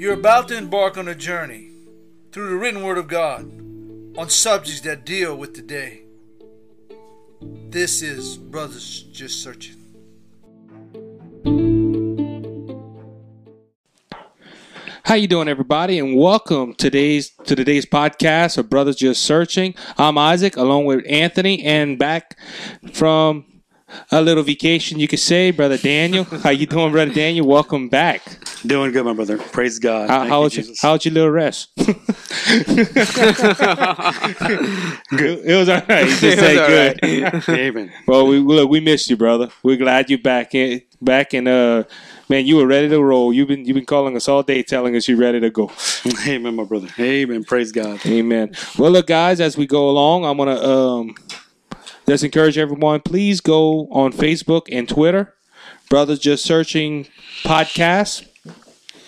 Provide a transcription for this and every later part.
You're about to embark on a journey through the written word of God on subjects that deal with today. This is Brothers Just Searching. How you doing, everybody, and welcome today's to today's podcast of Brothers Just Searching. I'm Isaac, along with Anthony, and back from a little vacation, you could say, brother Daniel. How you doing, brother Daniel? Welcome back. Doing good, my brother. Praise God. How, Thank how you, was your, Jesus. how was your little rest? good. It was all right. You just said good. Amen. Well, we look, we missed you, brother. We're glad you're back. In, back, and uh, man, you were ready to roll. You've been you've been calling us all day, telling us you're ready to go. Amen, my brother. Amen. Praise God. Amen. Well, look, guys, as we go along, I'm gonna um, just encourage everyone. Please go on Facebook and Twitter, brothers just searching podcast.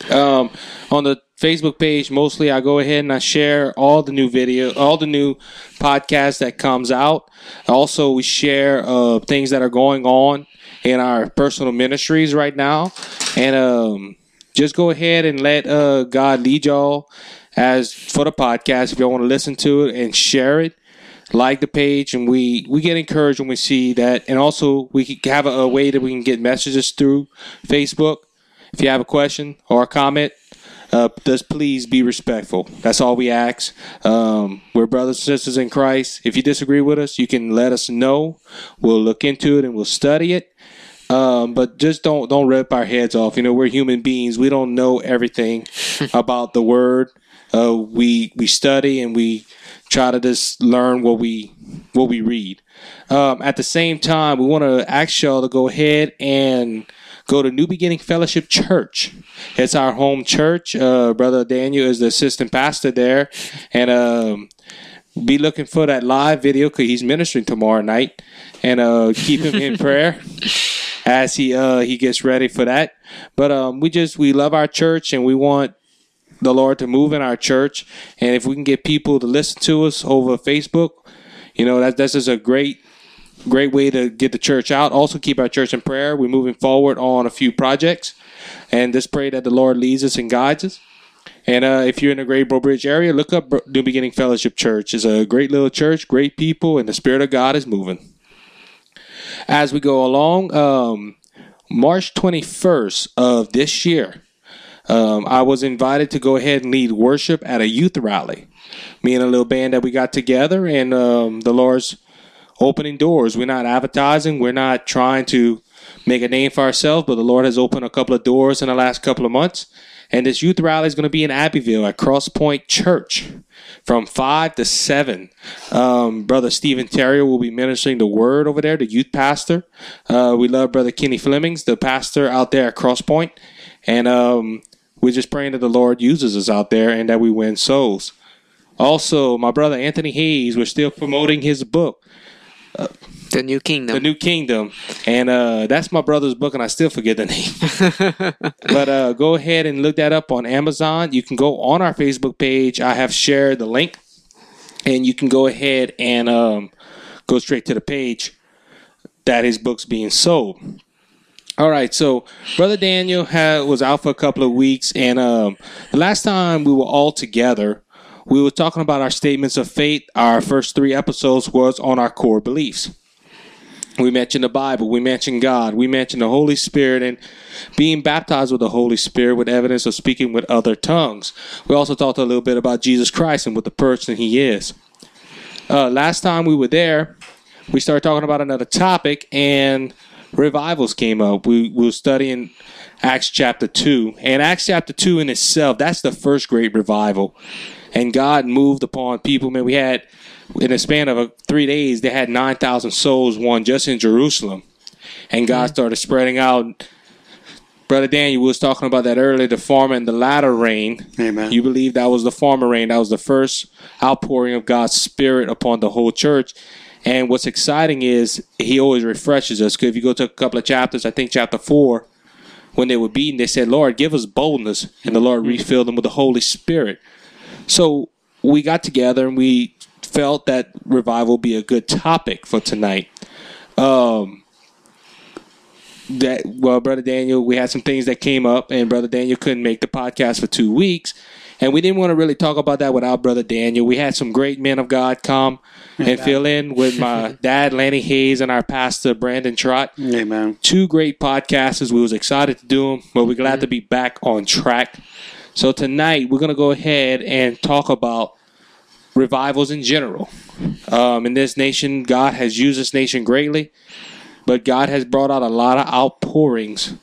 Um, on the Facebook page, mostly I go ahead and I share all the new video, all the new podcasts that comes out. Also, we share uh, things that are going on in our personal ministries right now, and um, just go ahead and let uh, God lead y'all as for the podcast. If y'all want to listen to it and share it, like the page, and we we get encouraged when we see that, and also we can have a, a way that we can get messages through Facebook. If you have a question or a comment, uh, just please be respectful. That's all we ask. Um, we're brothers and sisters in Christ. If you disagree with us, you can let us know. We'll look into it and we'll study it. Um, but just don't don't rip our heads off. You know, we're human beings. We don't know everything about the word. Uh, we we study and we try to just learn what we what we read. Um, at the same time, we want to ask y'all to go ahead and go to New Beginning Fellowship Church. It's our home church. Uh, Brother Daniel is the assistant pastor there, and um, be looking for that live video because he's ministering tomorrow night, and uh, keep him in prayer as he uh, he gets ready for that. But um, we just we love our church, and we want the Lord to move in our church, and if we can get people to listen to us over Facebook, you know that that's just a great great way to get the church out. Also, keep our church in prayer. We're moving forward on a few projects, and just pray that the Lord leads us and guides us. And uh, if you're in the Great Breaux Bridge area, look up New Beginning Fellowship Church. It's a great little church, great people, and the Spirit of God is moving. As we go along, um, March 21st of this year, um, I was invited to go ahead and lead worship at a youth rally. Me and a little band that we got together, and um, the Lord's opening doors. We're not advertising. We're not trying to make a name for ourselves, but the Lord has opened a couple of doors in the last couple of months. And this youth rally is going to be in Abbeville at Cross Point Church from 5 to 7. Um, Brother Stephen Terrier will be ministering the word over there, the youth pastor. Uh, we love Brother Kenny Flemings, the pastor out there at Cross Point. And um, we're just praying that the Lord uses us out there and that we win souls. Also, my brother Anthony Hayes, we're still promoting his book. The New Kingdom. The New Kingdom, and uh, that's my brother's book, and I still forget the name. but uh, go ahead and look that up on Amazon. You can go on our Facebook page. I have shared the link, and you can go ahead and um, go straight to the page that his book's being sold. All right, so brother Daniel had, was out for a couple of weeks, and um, the last time we were all together, we were talking about our statements of faith. Our first three episodes was on our core beliefs. We mentioned the Bible, we mentioned God, we mentioned the Holy Spirit, and being baptized with the Holy Spirit with evidence of speaking with other tongues. We also talked a little bit about Jesus Christ and what the person He is. Uh, last time we were there, we started talking about another topic, and revivals came up. We, we were studying Acts chapter 2. And Acts chapter 2 in itself, that's the first great revival. And God moved upon people. Man, we had, in a span of three days, they had 9,000 souls won just in Jerusalem. And God mm-hmm. started spreading out. Brother Daniel was talking about that earlier, the former and the latter rain. Amen. You believe that was the former rain. That was the first outpouring of God's Spirit upon the whole church. And what's exciting is He always refreshes us. Because if you go to a couple of chapters, I think chapter four, when they were beaten, they said, Lord, give us boldness. And the Lord refilled them with the Holy Spirit. So we got together and we felt that revival would be a good topic for tonight. Um, that well, brother Daniel, we had some things that came up, and brother Daniel couldn't make the podcast for two weeks, and we didn't want to really talk about that without brother Daniel. We had some great men of God come and fill in with my dad Lanny Hayes and our pastor Brandon Trott. Amen. Two great podcasters. We was excited to do them, but we're glad to be back on track. So tonight we're gonna go ahead and talk about revivals in general. Um, in this nation, God has used this nation greatly, but God has brought out a lot of outpourings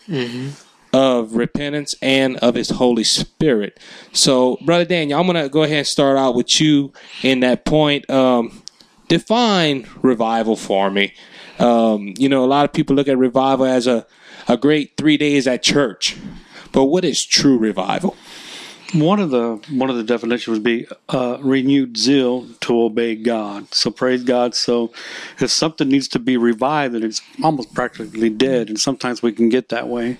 of repentance and of His Holy Spirit. So, Brother Daniel, I'm going to go ahead and start out with you in that point. Um, define revival for me. Um, you know, a lot of people look at revival as a, a great three days at church, but what is true revival? One of the one of the definitions would be uh, renewed zeal to obey God. So praise God. So if something needs to be revived, then it's almost practically dead, and sometimes we can get that way.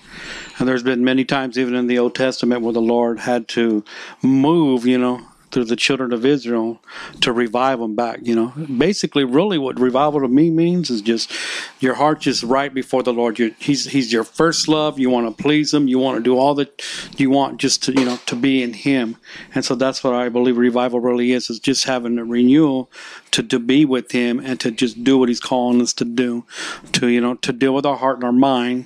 And there's been many times, even in the Old Testament, where the Lord had to move, you know, through the children of Israel to revive them back. You know, basically, really, what revival to me means is just your heart just right before the Lord. you he's He's your first love. You want to please Him. You want to do all that you want just to you know to be in Him. And so that's what I believe revival really is: is just having a renewal to to be with Him and to just do what He's calling us to do, to you know to deal with our heart and our mind.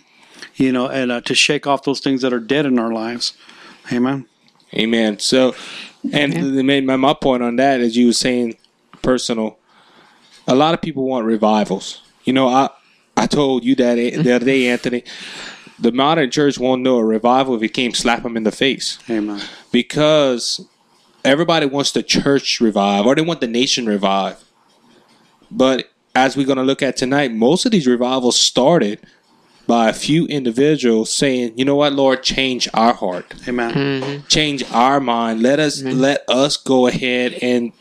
You know, and uh, to shake off those things that are dead in our lives. Amen. Amen. So, and the main my, my point on that, as you were saying, personal. A lot of people want revivals. You know, I I told you that eh, the other day, Anthony. The modern church won't know a revival if you came slap them in the face Amen. because everybody wants the church revive or they want the nation revive. But as we're going to look at tonight, most of these revivals started by a few individuals saying, "You know what, Lord, change our heart." Amen. change our mind. Let us let us go ahead and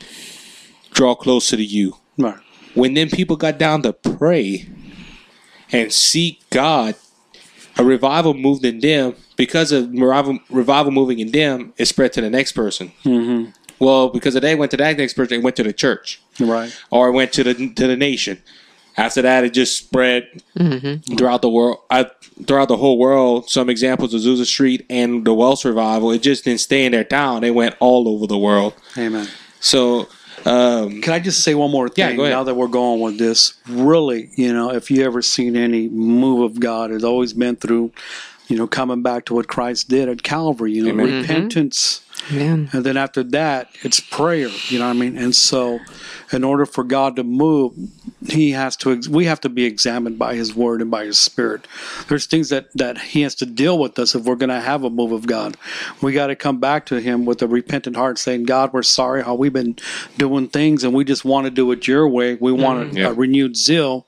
draw closer to you. Right. When then people got down to pray and seek God, a revival moved in them. Because of revival, revival moving in them, it spread to the next person. Mm-hmm. Well, because of they went to that next person, it went to the church Right. or it went to the to the nation. After that, it just spread throughout the world, uh, throughout the whole world. Some examples: of Azusa Street and the Welsh revival. It just didn't stay in their town; they went all over the world. Amen. So, um, Can I just say one more thing? Yeah, go ahead. Now that we're going with this, really, you know, if you ever seen any move of God, it's always been through, you know, coming back to what Christ did at Calvary. You know, Amen. repentance, Amen. and then after that, it's prayer. You know what I mean? And so, in order for God to move, He has to. ex- We have to be examined by His Word and by His Spirit. There's things that that He has to deal with us if we're going to have a move of God. We got to come back to Him with a repentant heart, saying, "God, we're sorry how we've been doing things, and we just want to do it Your way. We mm-hmm. want a, Yeah. a renewed zeal."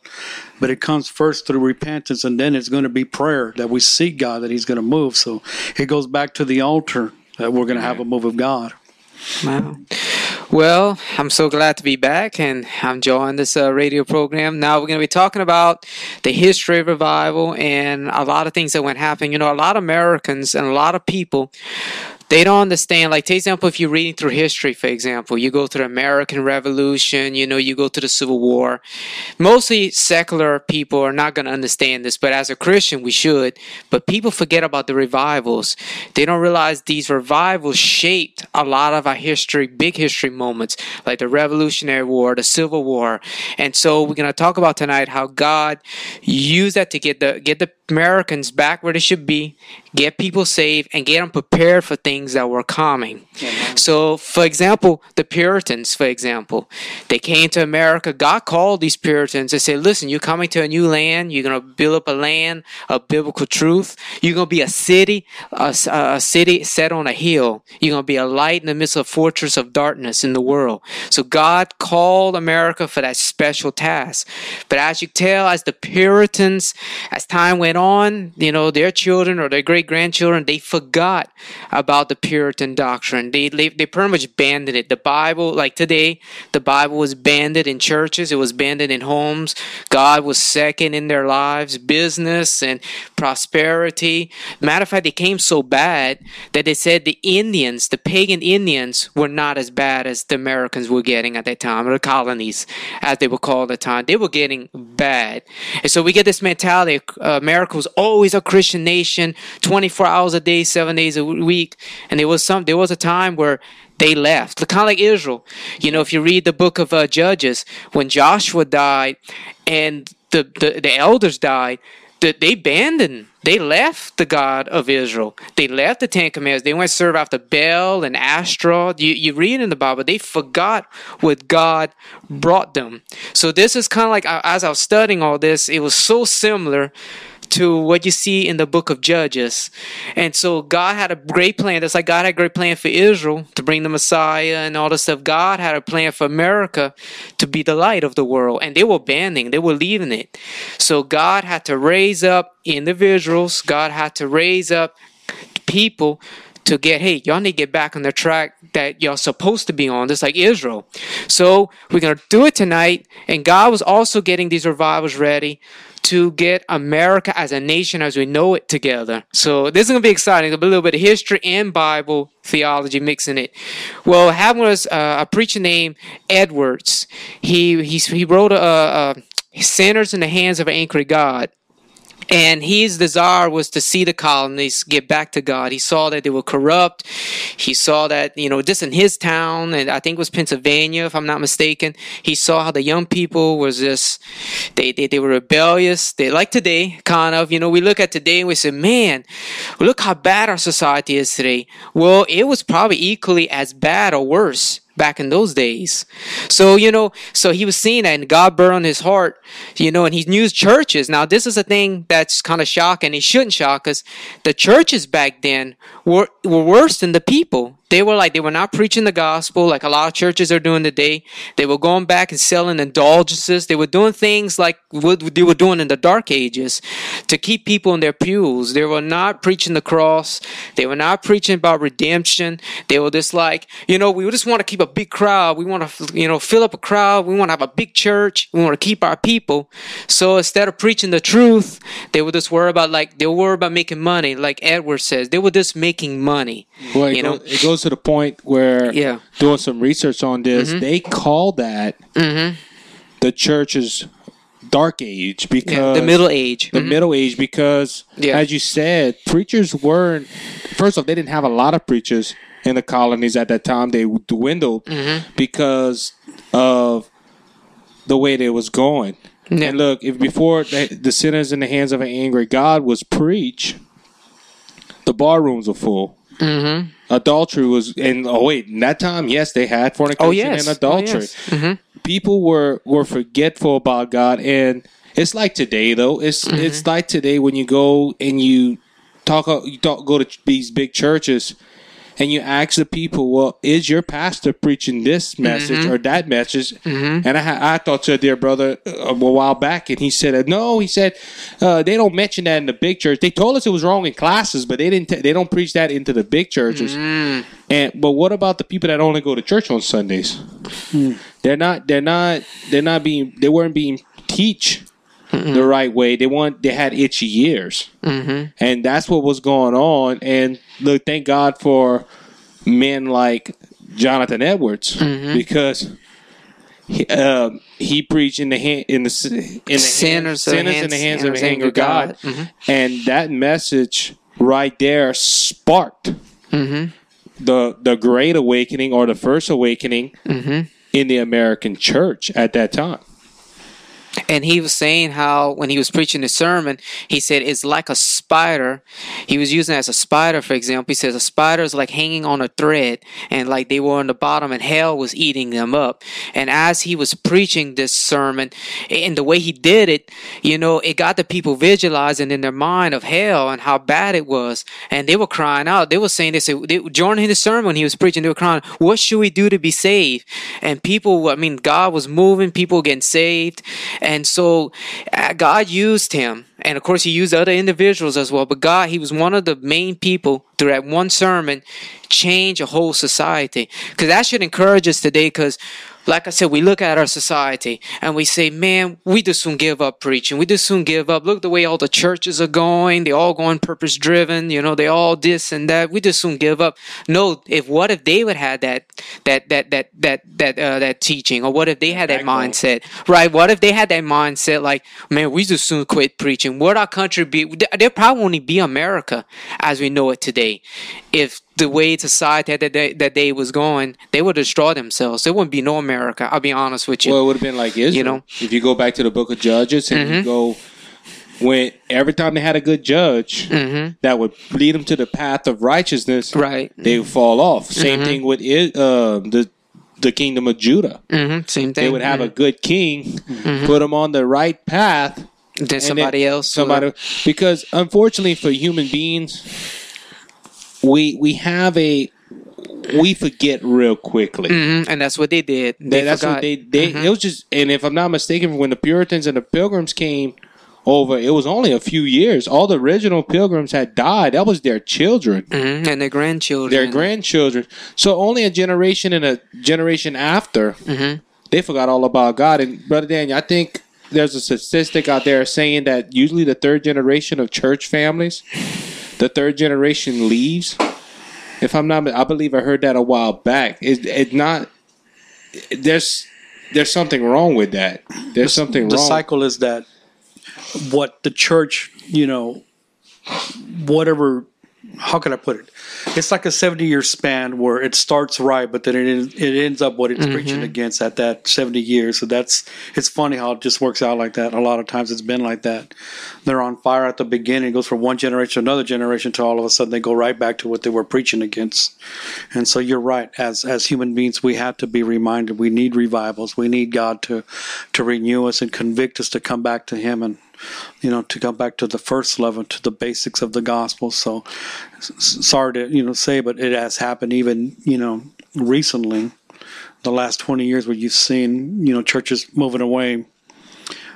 But it comes first through repentance, and then it's going to be prayer that we seek God that He's going to move. So it goes back to the altar that we're going to have a move of God. Wow. Well, I'm so glad to be back and I'm enjoying this uh, radio program. Now we're going to be talking about the history of revival and a lot of things that went happening. You know, a lot of Americans and a lot of people they don't understand. Like, take example, if you're reading through history, for example, you go to the American Revolution, you know, you go to the Civil War. Mostly secular people are not going to understand this, but as a Christian, we should. But people forget about the revivals. They don't realize these revivals shaped a lot of our history, big history moments, like the Revolutionary War, the Civil War. And so we're going to talk about tonight how God used that to get the get the Americans back where they should be, get people saved, and get them prepared for things that were coming. So, for example, the Puritans, for example, they came to America. God called these Puritans and said, Listen, you're coming to a new land. You're going to build up a land of biblical truth. You're going to be a city, a, a city set on a hill. You're going to be a light in the midst of a fortress of darkness in the world. So, God called America for that special task. But as you tell, as the Puritans, as time went on, you know, their children or their great grandchildren, they forgot about the Puritan doctrine. They, they they pretty much banned it. The Bible, like today, the Bible was banned in churches. It was banned in homes. God was second in their lives, business and prosperity. Matter of fact, they came so bad that they said the Indians, the pagan Indians, were not as bad as the Americans were getting at that time, or the colonies, as they were called at the time. They were getting bad, and so we get this mentality. Uh, America America was always a Christian nation, 24 hours a day, seven days a week. And there was some, there was a time where they left, kind of like Israel. You know, if you read the book of uh, Judges, when Joshua died and the, the, the elders died, that they abandoned, they left the God of Israel. They left the Ten Commandments. They went to serve after Baal and Ashtaroth. You, you read in the Bible, they forgot what God brought them. So this is kind of like, as I was studying all this, it was so similar to what you see in the book of Judges. And so God had a great plan. That's like God had a great plan for Israel to bring the Messiah and all this stuff. God had a plan for America to be the light of the world. And they were banning, they were leaving it. So God had to raise up individuals, God had to raise up people to get, hey, y'all need to get back on the track that y'all supposed to be on, just like Israel. So we're going to do it tonight. And God was also getting these revivals ready to get America as a nation as we know it together. So this is going to be exciting. a little bit of history and Bible theology mixing it. Well, having was uh, a preacher named Edwards. He he, he wrote a, a, Sinners in the Hands of an Angry God and his desire was to see the colonies get back to God. He saw that they were corrupt. He saw that, you know, just in his town, and I think it was Pennsylvania, if I'm not mistaken, he saw how the young people was just, they, they, they were rebellious. They, like today, kind of, you know, we look at today and we say, man, look how bad our society is today. Well, it was probably equally as bad or worse back in those days. So, you know, so he was seeing that and God burned his heart, you know, and he knew churches. Now, this is a thing that's kind of shocking. It shouldn't shock us. The churches back then were, were worse than the people. They were like, they were not preaching the gospel like a lot of churches are doing today. They were going back and selling indulgences. They were doing things like what they were doing in the dark ages to keep people in their pews. They were not preaching the cross. They were not preaching about redemption. They were just like, you know, we just want to keep a big crowd. We want to, you know, fill up a crowd. We want to have a big church. We want to keep our people. So instead of preaching the truth, they would just worry about like, they were worried about making money. Like Edward says, they were just making money. Well, it, you know, goes, it goes to the point where Yeah. doing some research on this, they call that Mhm. the church's dark age because yeah, the Middle Age. the Mhm. middle age because Yeah. as you said preachers weren't first off they didn't have a lot of preachers in the colonies at that time they dwindled Mm-hmm. because of the way they was going Yeah. and look if before the, the sinners in the hands of an angry god was preached the bar rooms were full Mhm. adultery was and oh wait in that time yes they had fornication Oh yes. and adultery Oh, yes. Mhm. people were were forgetful about God, and it's like today though. It's Mm-hmm. it's like today when you go and you talk you talk go to these big churches. And you ask the people, well, is your pastor preaching this message Mm-hmm. or that message? And I, ha- I talked to a dear brother uh, a while back, and he said, no, he said uh, they don't mention that in the big church. They told us it was wrong in classes, but they didn't. T- they don't preach that into the big churches. Mm. And but what about the people that only go to church on Sundays? They're not. They're not. They're not being. They weren't being teach the right way. They want. They had itchy ears, Mhm. and that's what was going on. And look, thank God for men like Jonathan Edwards because. He, um, he preached in the hand in the in the Sinners, hands, sinners in the hands of sinners an angry God, Mhm. and that message right there sparked Mhm. the the great awakening or the first awakening Mhm. in the American church at that time. And he was saying how when he was preaching the sermon, he said it's like a spider. He was using as a spider, for example. He says a spider is like hanging on a thread, and like they were on the bottom, and hell was eating them up. And as he was preaching this sermon, and the way he did it, you know, it got the people visualizing in their mind of hell and how bad it was. And they were crying out. They were saying, they said, they, during his sermon when he was preaching, they were crying, "What should we do to be saved?" And people, I mean, God was moving, people getting saved. And so uh, God used him. And of course, he used other individuals as well. But God, he was one of the main people through that one sermon change a whole society. Because that should encourage us today because like I said, we look at our society and we say, man, we just soon give up preaching. We just soon give up. Look the way all the churches are going. They all going purpose driven. You know, they all this and that. We just soon give up. No, if what if they would have that that that that that that uh, that teaching, or what if they had that Backbone. mindset, right? What if they had that mindset, like, man, we just soon quit preaching. Would our country be? There probably only be America as we know it today. If the way society that day, that day was going, they would destroy themselves. There wouldn't be no America. I'll be honest with you. Well, it would have been like Israel. You know? if you go back to the Book of Judges and you mm-hmm. go when every time they had a good judge mm-hmm. that would lead them to the path of righteousness, right. they would fall off. Same mm-hmm. thing with it, uh, the the kingdom of Judah. hmm Same thing. They would have a good king, put them on the right path. then somebody else. would- somebody because unfortunately for human beings, we we have a we forget real quickly. Mhm, and that's what they did. They that's forgot. what they they it was just and if I'm not mistaken when the Puritans and the Pilgrims came over it was only a few years all the original pilgrims had died that was their children Mhm, and their grandchildren. their grandchildren so only a generation and a generation after Mhm. they forgot all about God and brother Daniel I think there's a statistic out there saying that usually the third generation of church families the third generation leaves if I'm not I believe I heard that a while back it, it not there's there's something wrong with that there's something the wrong The cycle is that what the church, you know, whatever. How can I put it? It's like a seventy-year span where it starts right, but then it it ends up what it's mm-hmm. preaching against at that seventy years. So that's it's funny how it just works out like that. A lot of times it's been like that. They're on fire at the beginning, it goes from one generation to another generation, to all of a sudden they go right back to what they were preaching against. And so you're right. As as human beings, we have to be reminded. We need revivals. We need God to to renew us and convict us to come back to Him and you know to come back to the first love and to the basics of the gospel. So s- s- sorry to you know say, but it has happened even you know recently, the last twenty years, where you've seen you know churches moving away.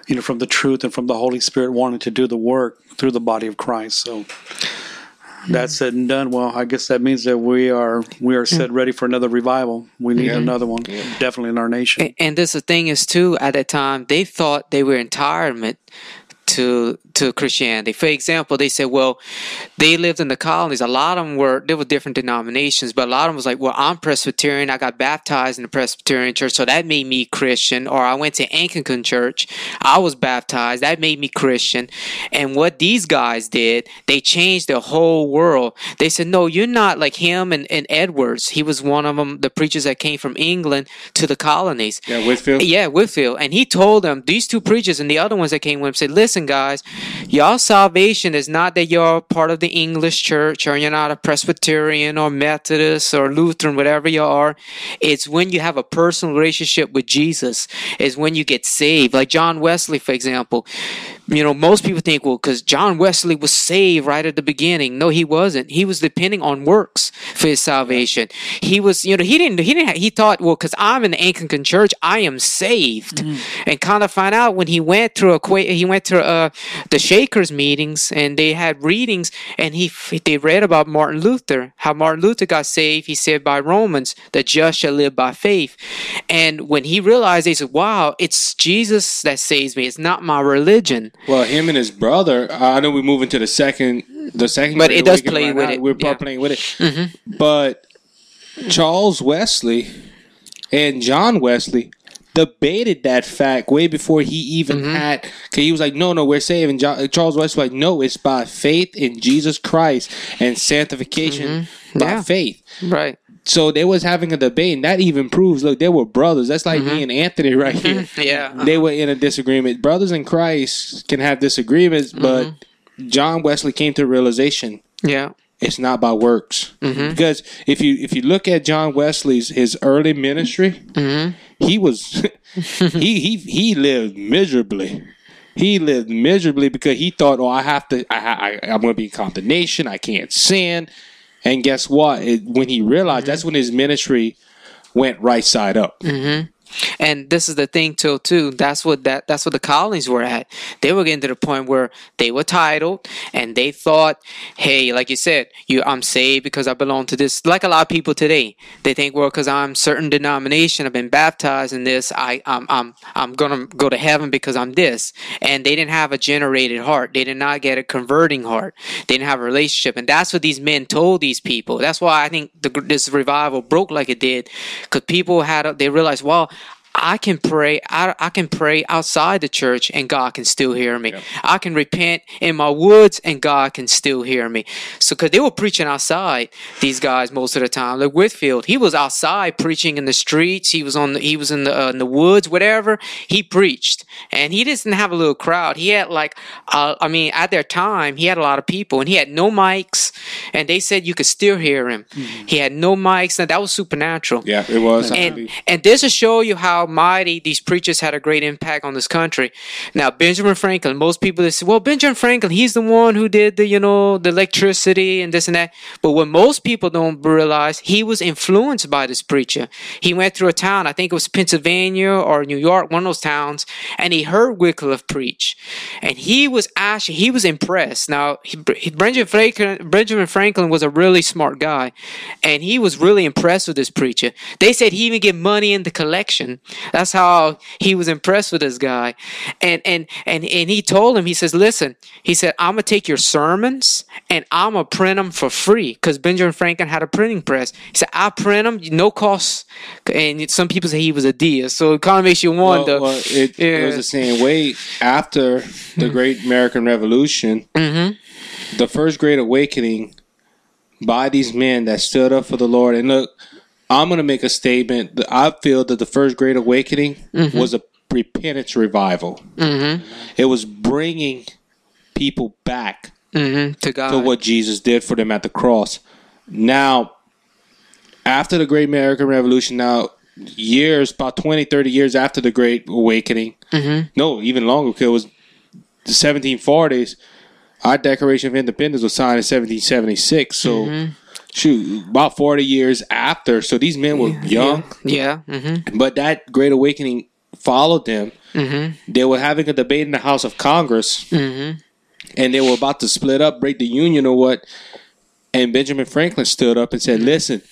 You know, from the truth and from the Holy Spirit wanting to do the work through the body of Christ. So, that said and done, well, I guess that means that we are we are set ready for another revival. We need another one, definitely in our nation. And, and this the thing is too. At that time, they thought they were entirement to to Christianity. For example, they said, well, they lived in the colonies. A lot of them were there were different denominations, but a lot of them was like, well, I'm Presbyterian. I got baptized in the Presbyterian church, so that made me Christian. Or I went to Anglican church. I was baptized. That made me Christian. And what these guys did, they changed the whole world. They said, no, you're not like him and, and Edwards. He was one of them, the preachers that came from England to the colonies. yeah Whitefield Yeah, Whitefield. And he told them, these two preachers and the other ones that came with him said, listen, guys, y'all salvation is not that you're part of the English church or you're not a Presbyterian or Methodist or Lutheran, whatever you are. It's when you have a personal relationship with Jesus, is when you get saved. Like John Wesley, for example. You know, most people think, well, because John Wesley was saved right at the beginning. No, he wasn't. He was depending on works for his salvation. He was, you know, he didn't, he didn't, he thought, well, because I'm in the Anglican church, I am saved. And kind of find out when he went through a, he went through uh, the Shakers meetings and they had readings and he, they read about Martin Luther, how Martin Luther got saved. He said by Romans, the just shall live by faith. And when he realized, he said, wow, it's Jesus that saves me. It's not my religion. Well, him and his brother. I know we move into the second, the second. But it does play right with now. it, We're yeah. playing with it. But Charles Wesley and John Wesley debated that fact way before he even Mm-hmm. had. Cause he was like, "No, no, we're saving." John, Charles Wesley was like, "No, it's by faith in Jesus Christ and sanctification by Mm-hmm. Yeah. faith." Right. So they was having a debate, and that even proves. Look, they were brothers. That's like Mm-hmm. me and Anthony right here. Yeah. They were in a disagreement. Brothers in Christ can have disagreements, but Mm-hmm. John Wesley came to realization Yeah. it's not by works. Mm-hmm. Because if you if you look at John Wesley's his early ministry, Mm-hmm. he was he he he lived miserably. He lived miserably because he thought, "Oh, I have to. I, I I'm going to be in condemnation. I can't sin." And guess what? It, when he realized, that's when his ministry went right side up. Mm-hmm. And this is the thing too too. That's what that that's what the colonies were at. They were getting to the point where they were titled and they thought, hey, like you said, you I'm saved because I belong to this like a lot of people today. They think, well, because I'm certain denomination, I've been baptized in this, I I'm I'm I'm gonna go to heaven because I'm this. And they didn't have a generated heart. They did not get a converting heart. They didn't have a relationship. And that's what these men told these people. That's why I think the, this revival broke like it did, because people had they realized, well, I can pray. I, I can pray outside the church, and God can still hear me. I can repent in my woods, and God can still hear me. So, because they were preaching outside, these guys most of the time. Like Whitefield, he was outside preaching in the streets. He was on. The, he was in the uh, in the woods, whatever. He preached, and he didn't have a little crowd. He had like, uh, I mean, at their time, he had a lot of people, and he had no mics, and they said you could still hear him. He had no mics, and that was supernatural Yeah, it was. and and this to show you how mighty these preachers had a great impact on this country. Now Benjamin Franklin, most people say, well, Benjamin Franklin, he's the one who did the you know the electricity and this and that. But what most people don't realize, he was influenced by this preacher. He went through a town, I think it was Pennsylvania or New York, one of those towns, and he heard Wycliffe preach, and he was actually he was impressed. Now he- Benjamin Franklin, Benjamin Franklin was a really smart guy, and he was really impressed with this preacher. They said he even get money in the collection. That's how he was impressed with this guy. And and and and he told him, he says, listen, he said, I'm gonna take your sermons and I'm gonna print them for free because Benjamin Franklin had a printing press. He said, I print them, no cost. And some people say he was a deist, so it kind of makes you wonder. Well, well, it, it was the same way after the Great American Revolution. Mm-hmm. The first Great Awakening by these men that stood up for the Lord. And look, I'm going to make a statement. that I feel that the first Great Awakening was a repentance revival. Mm-hmm. It was bringing people back Mm-hmm. To God. to what Jesus did for them at the cross. Now, after the Great American Revolution, now years, about 20, 30 years after the Great Awakening, Mhm. no, even longer, because it was the 1740s, our Declaration of Independence was signed in 1776. So, Mm-hmm. Shoot, about 40 years after. So these men were young, Yeah. Mm-hmm. but that Great Awakening followed them. Mm-hmm. They were having a debate in the House of Congress Mm-hmm. and they were about to split up, break the union or what. And Benjamin Franklin stood up and said, "Listen,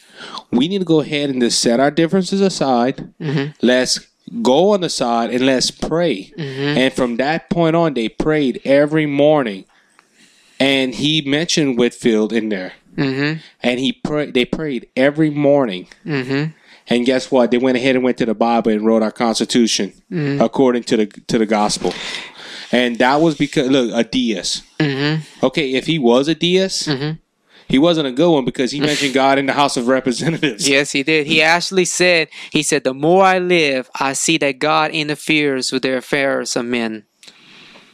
we need to go ahead and just set our differences aside. Let's go on the side and let's pray." And from that point on, they prayed every morning. And he mentioned Whitefield in there, Mm-hmm. and he prayed. They prayed every morning. Mm-hmm. And guess what? They went ahead and went to the Bible and wrote our Constitution according to the to the gospel. And that was because look, a deist. Mm-hmm. Okay, if he was a deist, he wasn't a good one because he mentioned God in the House of Representatives. Yes, he did. He actually said, he said, the more I live, I see that God interferes with the affairs of men.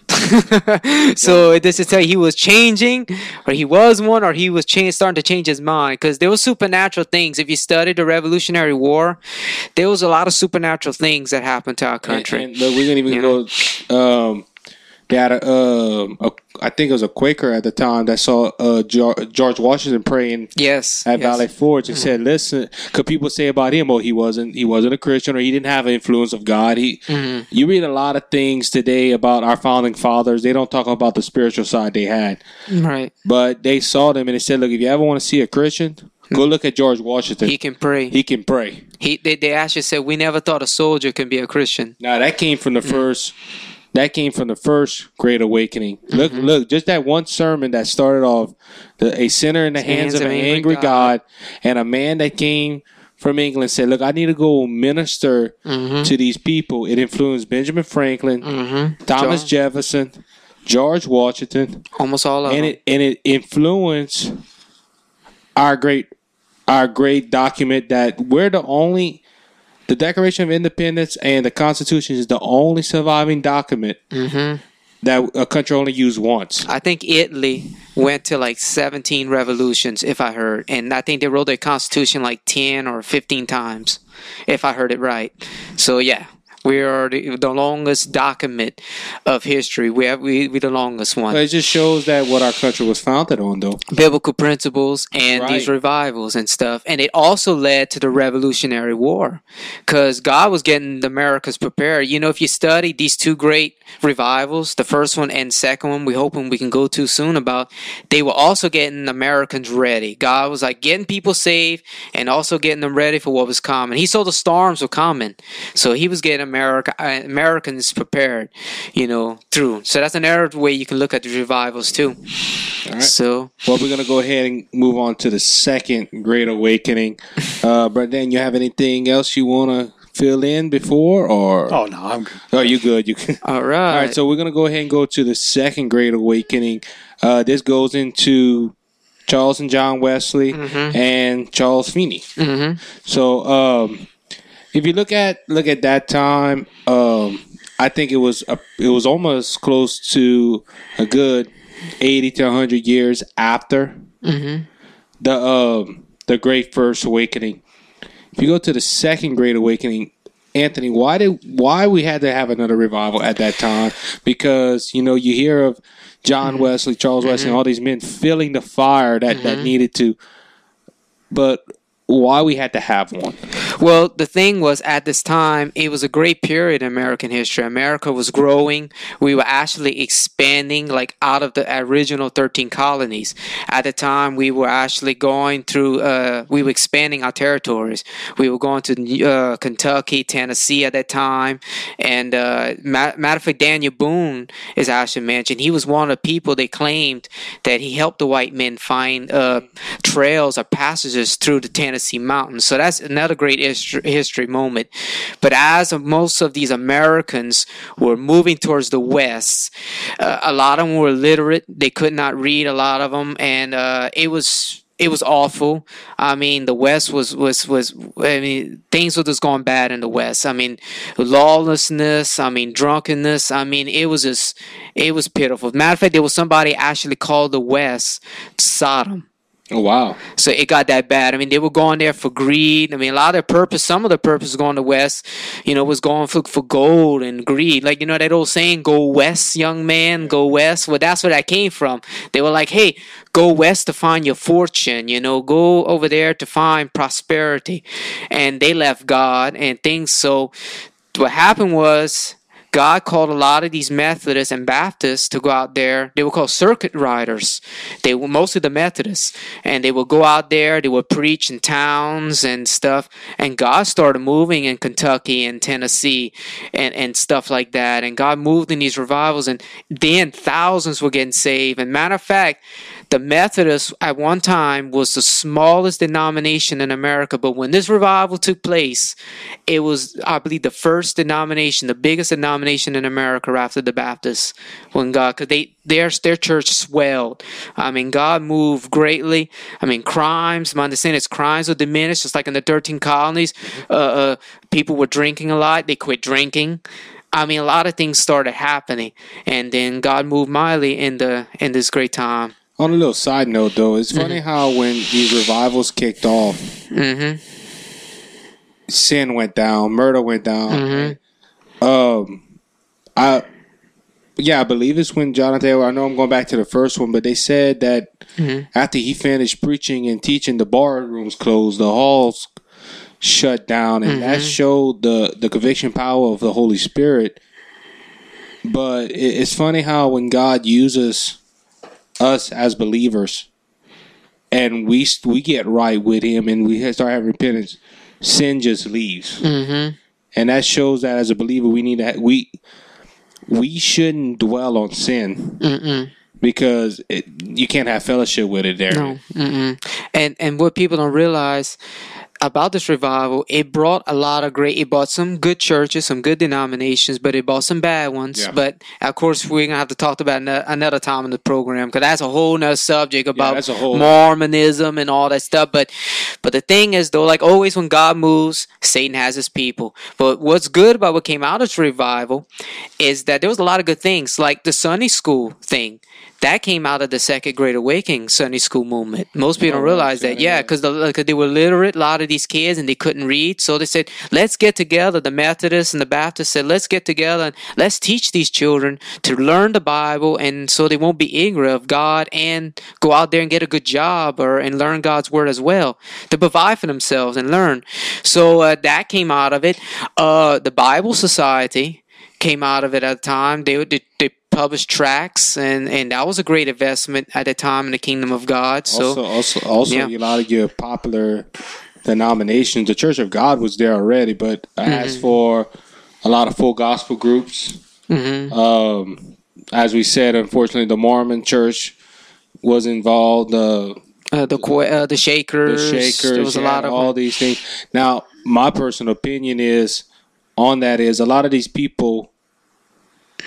so this is you he was changing, or he was one, or he was change, starting to change his mind. Because there was supernatural things. If you studied the Revolutionary War, there was a lot of supernatural things that happened to our country. and look, we're gonna even You go. Um, they had a, um, a, I think it was a Quaker at the time that saw uh, George, Washington praying yes, at yes. Valley Forge and said, "Listen, because people say about him, oh, he wasn't, he wasn't a Christian, or he didn't have an influence of God. He, Mm-hmm. you read a lot of things today about our founding fathers. They don't talk about the spiritual side they had, right. but they saw them and they said, look, if you ever want to see a Christian, go look at George Washington. He can pray. he can pray. He they, they actually said we never thought a soldier can be a Christian. Now that came from the Mm-hmm. first. That came from the first Great Awakening. Look, Mm-hmm. look, just that one sermon that started off the, a sinner in the hands, of an angry God. and a man that came from England said, "Look, I need to go minister Mm-hmm. to these people." It influenced Benjamin Franklin, Mm-hmm. Thomas John- Jefferson, George Washington, Almost all of and them. it and it influenced our great our great document that we're the only the Declaration of Independence and the Constitution is the only surviving document Mm-hmm. that a country only used once. I think Italy went to like 17 revolutions, if I heard. And I think they wrote their constitution like 10 or 15 times, if I heard it right. So, yeah. We are the, the longest document of history. We have we we the longest one. But it just shows that what our country was founded on, though. biblical principles and these revivals and stuff. And it also led to the Revolutionary War because God was getting the Americas prepared. You know, if you study these two great revivals, the first one and second one, we hoping we can go to soon about, they were also getting Americans ready. God was like getting people saved and also getting them ready for what was coming. He saw the storms were coming, so he was getting America uh, Americans prepared. You know, through. So that's another way you can look at the revivals too. All right. So Well, we're gonna go ahead and move on to the second Great Awakening. Uh, but then you have anything else you wanna fill in before, or Oh no, I'm good. oh, you good? You can. All right. All right, so we're gonna go ahead and go to the second Great Awakening. Uh, this goes into Charles and John Wesley and Charles Finney. Mhm. So, um, if you look at look at that time, um, I think it was a, it was almost close to a good eighty to hundred years after the um, the Great First Awakening. If you go to the second Great Awakening, Anthony, why did why we had to have another revival at that time? Because you know you hear of John Wesley, Charles Wesley, and all these men feeling the fire that that needed to, but why we had to have one? Well, the thing was, at this time, it was a great period in American history. America was growing. We were actually expanding, like out of the original 13 colonies. At the time, we were actually going through, uh, we were expanding our territories. We were going to uh, Kentucky, Tennessee at that time. And uh, matter of fact, Daniel Boone is actually mentioned. He was one of the people they claimed that he helped the white men find uh, trails or passages through the Tennessee mountains. So that's another great history, history moment. But as most of these Americans were moving towards the west, uh, a lot of them were illiterate. They could not read. A lot of them, and uh, it was it was awful. I mean, the West was was was. I mean, things were just going bad in the West. I mean, lawlessness. I mean, drunkenness. I mean, it was just it was pitiful. Matter of fact, there was somebody actually called the West Sodom. Oh wow! So it got that bad. I mean, they were going there for greed. I mean, a lot of their purpose, some of the purpose going to West, you know, was going for, for gold and greed. Like, you know, that old saying, go West, young man, go West. Well, that's where that came from. They were like, hey, go West to find your fortune, you know, go over there to find prosperity. And they left God and things. So what happened was, God called a lot of these Methodists and Baptists to go out there. They were called circuit riders. They were mostly the Methodists, and they would go out there. They would preach in towns and stuff. And God started moving in Kentucky and Tennessee and, and stuff like that. And God moved in these revivals, and then thousands were getting saved. And matter of fact, the Methodists at one time was the smallest denomination in America, but when this revival took place, it was, I believe, the first denomination, the biggest denomination in America after the Baptists. When God, because they their their church swelled. I mean, God moved greatly. I mean, crimes. My understanding is crimes were diminished, just like in the thirteen colonies. Uh, uh, people were drinking a lot. They quit drinking. I mean, a lot of things started happening, and then God moved mightily in the in this great time. On a little side note, though, it's funny how when these revivals kicked off, hmm sin went down, murder went down. Um, I yeah, I believe it's when Jonathan. I know I'm going back to the first one, but they said that after he finished preaching and teaching, the bar rooms closed, the halls shut down, and that showed the the conviction power of the Holy Spirit. But it, it's funny how when God uses us as believers, and we we get right with Him, and we start having repentance, sin just leaves hmm and that shows that as a believer we need to we we shouldn't dwell on sin Mm-mm. because it, you can't have fellowship with it there No. Mm-mm. And and what people don't realize about this revival, it brought a lot of great. It brought some good churches, some good denominations, but it brought some bad ones. Yeah. But of course, we're gonna have to talk about ano- another time in the program because that's a whole nother subject about whole- Mormonism and all that stuff. But but the thing is, though, like always, when God moves, Satan has his people. But what's good about what came out of this revival is that there was a lot of good things, like the Sunday school thing that came out of the Second Great Awakening Sunday school movement. Most people don't Oh, realize that. yeah. because the, 'cause they were literate, a lot of these kids, and they couldn't read. So they said, let's get together. The Methodists and the Baptists said, let's get together and let's teach these children to learn the Bible, and so they won't be ignorant of God and go out there and get a good job or and learn God's word as well to provide for themselves and learn. So uh, that came out of it. Uh, the Bible Society came out of it at the time. They they, they published tracts, and and that was a great investment at the time in the kingdom of God. So also, also, also, yeah. a lot of your popular denominations, the Church of God was there already. But as Mm-hmm. for a lot of full gospel groups, Mm-hmm. um, as we said, unfortunately, the Mormon Church was involved. Uh, uh, the Qu- uh, the the Shakers, Shakers, there was a you lot of all them. these things. Now, my personal opinion is on that is a lot of these people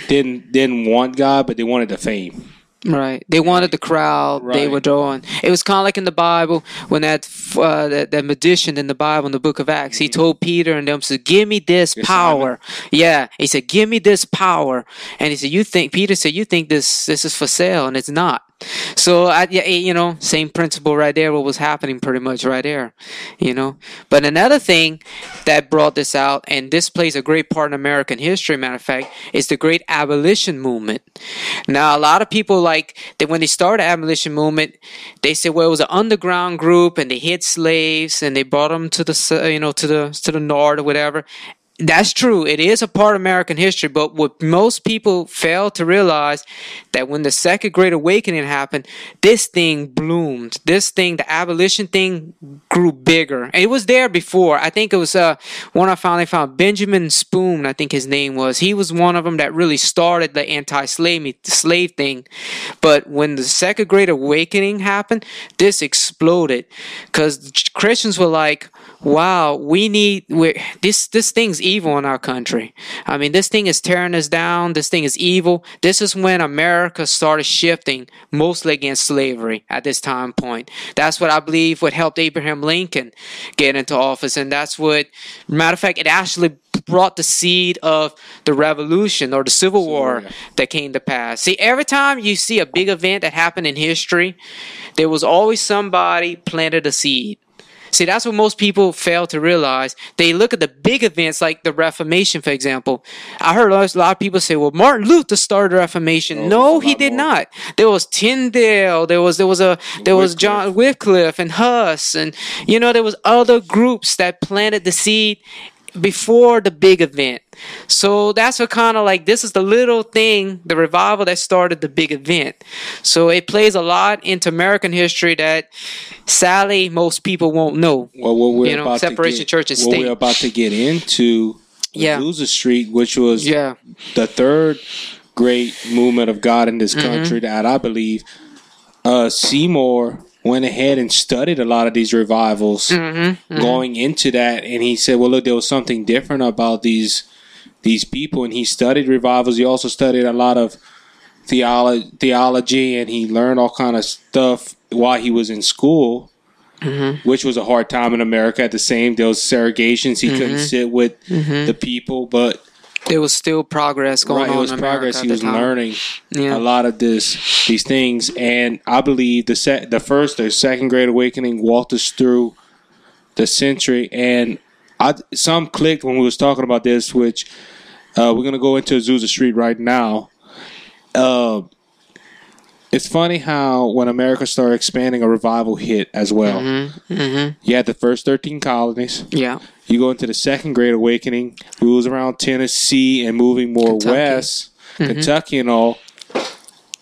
didn't didn't want God, but they wanted the fame. Right. They wanted the crowd. They were drawing. It was kind of like in the Bible when that uh, that, that magician in the Bible in the book of Acts, he told Peter and them, said, "Give me this power." Yeah, he said, "Give me this power." And he said, "You think?" Peter said, "You think this this is for sale, and it's not." So yeah, you know, same principle right there. What was happening, pretty much right there, you know. But another thing that brought this out, and this plays a great part in American history. Matter of fact, is the Great Abolition Movement. Now, a lot of people like that when they started abolition movement, they said, well, it was an underground group, and they hid slaves, and they brought them to the you know to the to the north or whatever. That's true. It is a part of American history, but what most people fail to realize that when the Second Great Awakening happened, this thing bloomed. This thing, the abolition thing, grew bigger. It was there before. I think it was uh, one I finally found, Benjamin Spoon. I think his name was. He was one of them that really started the anti-slave slave thing. But when the Second Great Awakening happened, this exploded because Christians were like, "Wow, we need we're, this. This thing's evil in our country. I mean, this thing is tearing us down. This thing is evil. This is when America started shifting mostly against slavery at this time point. That's what I believe what helped Abraham Lincoln get into office, and that's what, matter of fact, it actually brought the seed of the revolution or the civil war yeah. that came to pass. See, every time you see a big event that happened in history, there was always somebody planted a seed. See, that's what most people fail to realize. They look at the big events like the Reformation, for example. I heard a lot of people say, "Well, Martin Luther started the Reformation." Oh, no, he did more. not. There was Tyndale. There was there was a there was John Wycliffe and Huss, and you know there was other groups that planted the seed before the big event. So that's what kind of like this is the little thing, the revival that started the big event. So it plays a lot into American history that sadly most people won't know. Well, what we're You know, about separation get, church and what state. we're about to get into, Yeah. Azusa Street, which was Yeah. the third great movement of God in this Mm-hmm. country that I believe uh, Seymour went ahead and studied a lot of these revivals Mm-hmm. going into that, and he said, "Well, look, there was something different about these these people," and he studied revivals. He also studied a lot of theology, theology, and he learned all kind of stuff while he was in school. Mm-hmm. Which was a hard time in America at the same. There was segregations. He couldn't Mm-hmm. sit with the people, but There was still progress going right, on it was progress. He the was time. learning Yeah. a lot of this these things, and I believe the set the first or second Great Awakening walked us through the century, and I some clicked when we was talking about this, which uh, we're gonna go into Azusa Street right now. Uh, it's funny how when America started expanding, a revival hit as well. Mm-hmm. You had the first thirteen colonies. Yeah. You go into the second Great Awakening, it was around Tennessee and moving more Kentucky. west, Kentucky and all.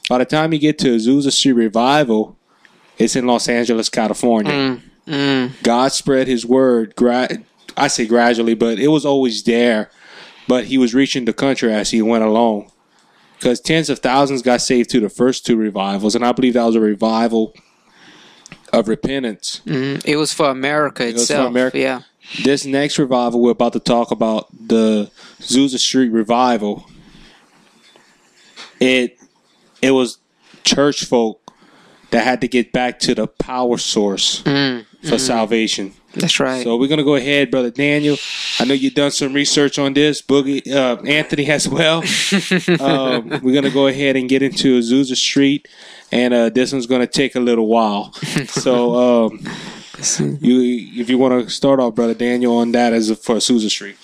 By the time you get to Azusa Street Revival, it's in Los Angeles, California. Mm. God spread His word. Gra- I say gradually, but it was always there. But He was reaching the country as He went along, because tens of thousands got saved through the first two revivals, and I believe that was a revival of repentance. Mm. It was for America was for itself. America. Yeah. This next revival we're about to talk about the Azusa Street revival it it was church folk that had to get back to the power source Mm. for salvation That's right. So we're gonna go ahead, brother Daniel. I know you've done some research on this. Boogie, uh, Anthony as well. um, we're gonna go ahead and get into Azusa Street, and uh, this one's gonna take a little while. So, um, you, if you want to start off, brother Daniel, on that as a, for Azusa Street.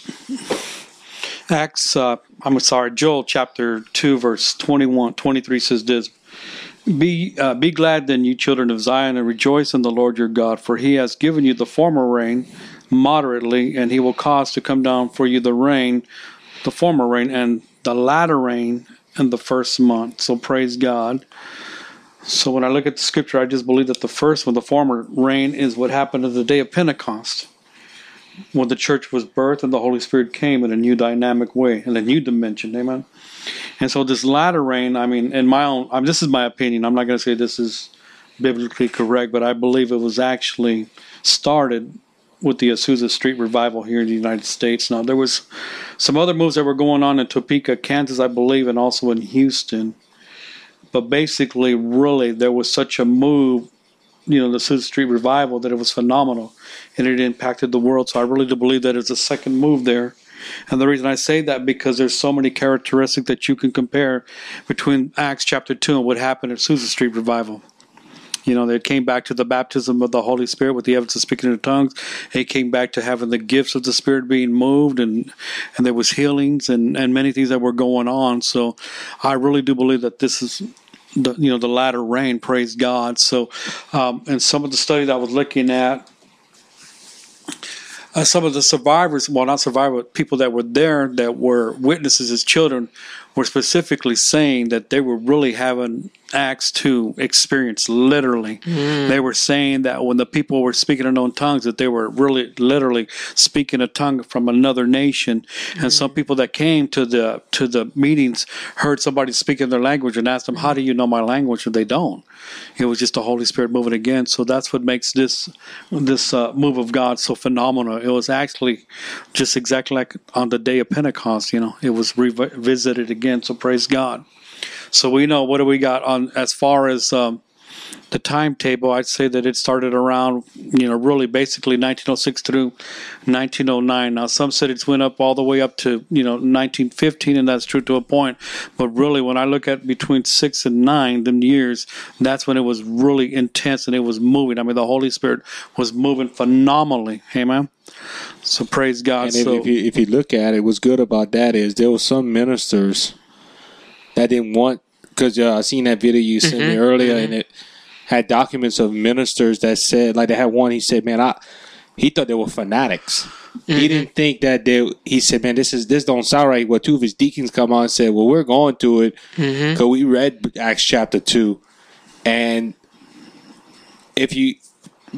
Acts, uh, I'm sorry, Joel chapter 2, verse 21, 23 says this Be, uh, be glad then, you children of Zion, and rejoice in the Lord your God, for he has given you the former rain moderately, and he will cause to come down for you the rain, the former rain, and the latter rain in the first month. So praise God. So when I look at the scripture, I just believe that the first one, the former rain, is what happened on the day of Pentecost when the church was birthed and the Holy Spirit came in a new dynamic way, in a new dimension. Amen. And so this latter rain, I mean, in my own, I mean, this is my opinion. I'm not going to say this is biblically correct, but I believe it was actually started with the Azusa Street revival here in the United States. Now there was some other moves that were going on in Topeka, Kansas, I believe, and also in Houston. But basically, really, there was such a move you know the Azusa Street revival that it was phenomenal and it impacted the world. So I really do believe that it's a second move there. And the reason I say that because there's so many characteristics that you can compare between Acts chapter two and what happened at Azusa Street revival. You know, they came back to the baptism of the Holy Spirit with the evidence of speaking in tongues. They came back to having the gifts of the Spirit being moved, and and there was healings and and many things that were going on. So, I really do believe that this is the you know the latter rain. Praise God. So, um, and some of the studies I was looking at, uh, some of the survivors, well, not survivors, but people that were there that were witnesses as children, were specifically saying that they were really having Acts 2 experience literally. They were saying that when the people were speaking in unknown tongues, that they were really literally speaking a tongue from another nation. And some people that came to the to the meetings heard somebody speaking their language and asked them, How do you know my language? And they don't. It was just the Holy Spirit moving again. So that's what makes this this uh, move of God so phenomenal. It was actually just exactly like on the day of Pentecost. You know, it was revisited again. So praise God. So we know what do we got on as far as um, the timetable. I'd say that it started around you know really basically 1906 through 1909. Now some cities went up all the way up to you know 1915, and that's true to a point. But really, when I look at between six and nine, them years, that's when it was really intense and it was moving. I mean, the Holy Spirit was moving phenomenally. Amen. So praise God. And if, so if you if you look at it, what's good about that is there were some ministers that didn't want because uh, I seen that video you sent me earlier, and it had documents of ministers that said like they had one. He said, "Man, I." He thought they were fanatics. He didn't think that they. He said, "Man, this is this don't sound right." Well, two of his deacons come on and said, "Well, we're going to it because we read Acts chapter two, and if you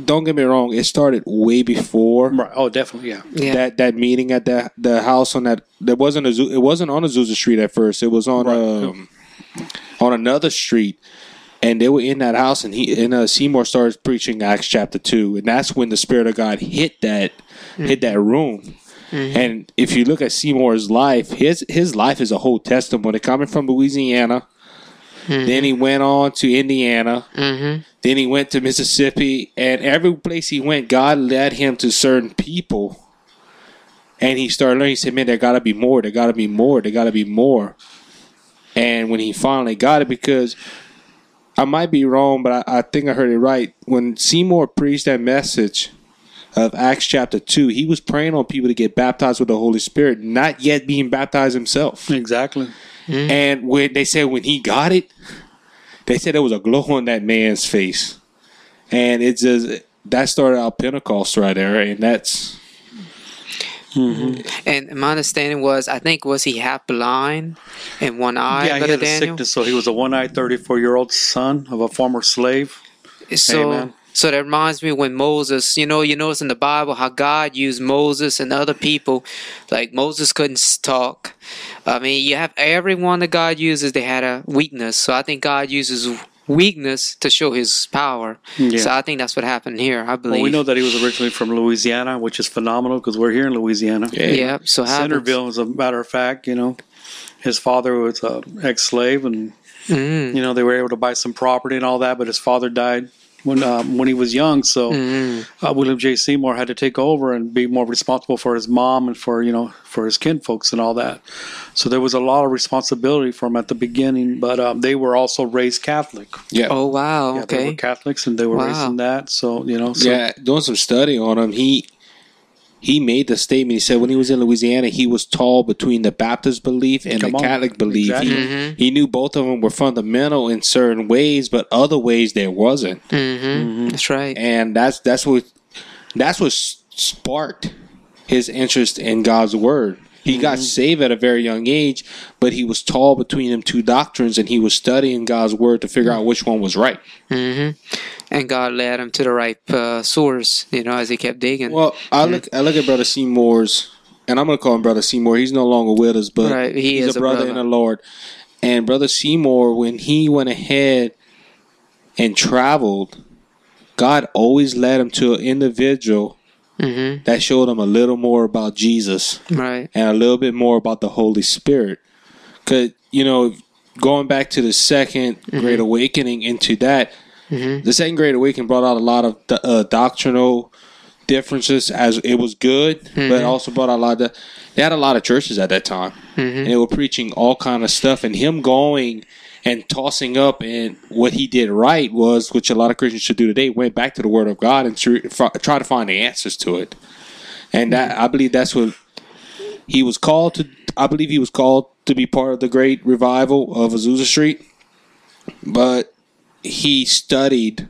don't get me wrong, it started way before right. Oh, definitely. Yeah. yeah. that that meeting at the the house on that there wasn't a Zoo- it wasn't on Azusa Street at first. It was on um, on another street, and they were in that house. And he and uh, Seymour started preaching Acts chapter two, and that's when the Spirit of God hit that hit that room. And if you look at Seymour's life, his his life is a whole testimony. Coming from Louisiana, then he went on to Indiana. mm-hmm. Then he went to Mississippi, and every place he went, God led him to certain people. And he started learning. He said, "Man, there got to be more. There got to be more. There got to be more." And when he finally got it, because I might be wrong, but I, I think I heard it right. When Seymour preached that message of Acts chapter two, he was praying on people to get baptized with the Holy Spirit, not yet being baptized himself. Exactly. Mm. And when they said when he got it, they said there was a glow on that man's face, and it just that started out Pentecost right there, and that's Mm-hmm. And my understanding was, I think, was he half blind and one eye, yeah, he had a Daniel? sickness, so he was a one-eyed, 34-year-old son of a former slave. So, Amen. so that reminds me when Moses, you know, you notice in the Bible how God used Moses and other people. Like Moses couldn't talk. I mean, you have everyone that God uses, they had a weakness. So I think God uses weakness to show His power. Yeah. So I think that's what happened here. I believe. Well, we know that he was originally from Louisiana, which is phenomenal because we're here in Louisiana. Yeah. So happens. Centerville, as a matter of fact, you know, his father was an ex-slave, and Mm. you know they were able to buy some property and all that, but his father died when um, when he was young. So uh, William J. Seymour had to take over and be more responsible for his mom and for you know for his kinfolks and all that. So there was a lot of responsibility for him at the beginning. But um, they were also raised Catholic. Yeah. Oh wow. Yeah, they were okay. Catholics and they were raised in that. So you know. So, yeah, doing some study on him, he he made the statement. He said when he was in Louisiana, he was tall between the Baptist belief and Come the on. Catholic belief. Exactly. He, mm-hmm. he knew both of them were fundamental in certain ways, but other ways there wasn't. Mm-hmm. mm-hmm. That's right. And that's that's what that's what sparked his interest in God's word. He got mm-hmm. saved at a very young age, but he was tall between them two doctrines, and he was studying God's word to figure out which one was right. And God led him to the right uh, source, you know, as he kept digging. Well, I look I look at Brother Seymour's, and I'm gonna call him Brother Seymour. He's no longer with us, but Right, he he's is a a brother, brother. in the Lord. And Brother Seymour, when he went ahead and traveled, God always led him to an individual hmm that showed him a little more about Jesus Right. and a little bit more about the Holy Spirit. Cause you know, going back to the 2nd Great Awakening into that, Mm-hmm. the Second Great Awakening brought out a lot of uh, doctrinal differences. As it was good, but mm-hmm. also brought out a lot of. They had a lot of churches at that time, mm-hmm. and they were preaching all kind of stuff. And him going and tossing up, and what he did right was, which a lot of Christians should do today, went back to the Word of God and tr- f- try to find the answers to it. And that I believe that's what he was called to. I believe he was called to be part of the great revival of Azusa Street, but he studied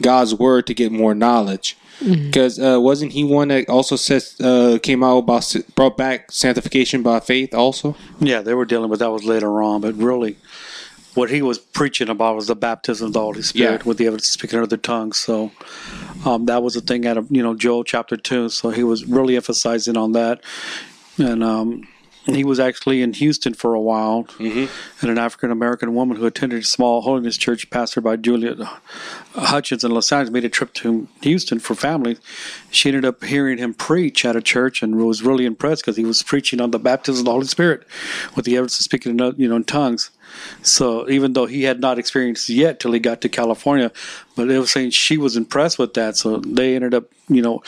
God's word to get more knowledge. Because uh, wasn't he one that also says uh, came out about s- brought back sanctification by faith also? Yeah, they were dealing with that was later on, but really, what he was preaching about was the baptism of the Holy Spirit Yeah. with the evidence of speaking in other tongues. So um, that was the thing out of you know Joel chapter two. So he was really emphasizing on that, and um, he was actually in Houston for a while, mm-hmm. and an African American woman who attended a small holiness church pastored by Julia Hutchins in Los Angeles made a trip to Houston for family. She ended up hearing him preach at a church and was really impressed because he was preaching on the baptism of the Holy Spirit with the evidence of speaking in you know in tongues. So even though he had not experienced it yet till he got to California, but they were saying she was impressed with that. So they ended up you know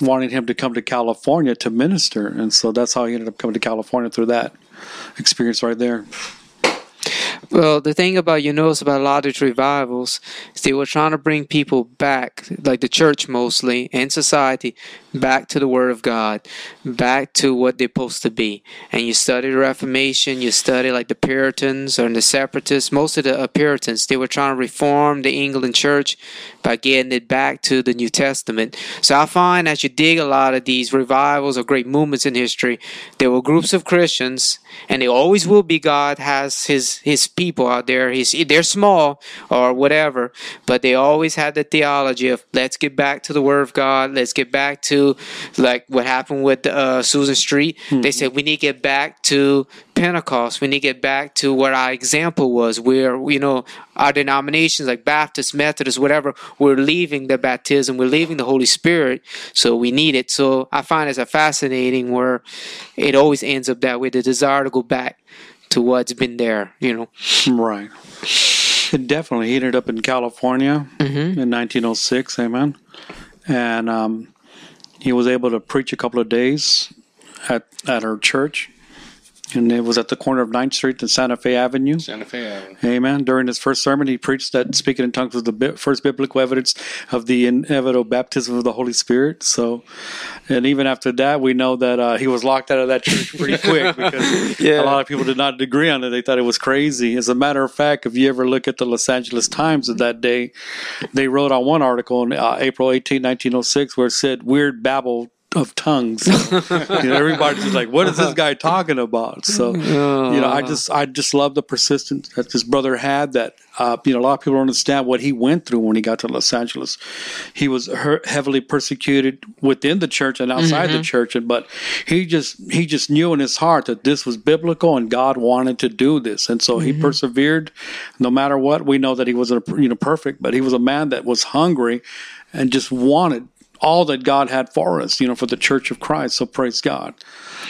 wanting him to come to California to minister, and so that's how he ended up coming to California through that experience right there. Well, the thing about you notice about a lot of these revivals is they were trying to bring people back, like the church mostly and society, back to the Word of God, back to what they're supposed to be. And you study the Reformation, you study like the Puritans or the Separatists. Most of the uh, Puritans they were trying to reform the England church by getting it back to the New Testament. So I find as you dig a lot of these revivals or great movements in history, there were groups of Christians, and they always will be. God has his his people out there. He's they're small or whatever, but they always had the theology of let's get back to the Word of God. Let's get back to like what happened with uh, Azusa Street. They said we need to get back to Pentecost. We need to get back to what our example was, where you know our denominations like Baptist, Methodist, whatever, we're leaving the baptism, we're leaving the Holy Spirit, so we need it. So I find it's a fascinating where it always ends up that way, the desire to go back to what's been there, you know. Right. It definitely. He ended up in California in 1906. Amen. And um, he was able to preach a couple of days at at our church, and it was at the corner of 9th Street and Santa Fe Avenue. Santa Fe. Avenue. Amen. During his first sermon, he preached that speaking in tongues was the bi- first biblical evidence of the inevitable baptism of the Holy Spirit. So, and even after that, we know that uh, he was locked out of that church pretty quick because a lot of people did not agree on it. They thought it was crazy. As a matter of fact, if you ever look at the Los Angeles Times of that day, they wrote on one article in uh, April 18, 1906, where it said "weird babble." Of tongues, you know, everybody's just like, "What is this guy talking about?" So, you know, I just, I just love the persistence that this brother had. That uh, you know, a lot of people don't understand what he went through when he got to Los Angeles. He was her- heavily persecuted within the church and outside the church, and but he just, he just knew in his heart that this was biblical and God wanted to do this, and so he persevered. No matter what, we know that he wasn't, you know, perfect, but he was a man that was hungry and just wanted all that God had for us, you know, for the Church of Christ. So praise God.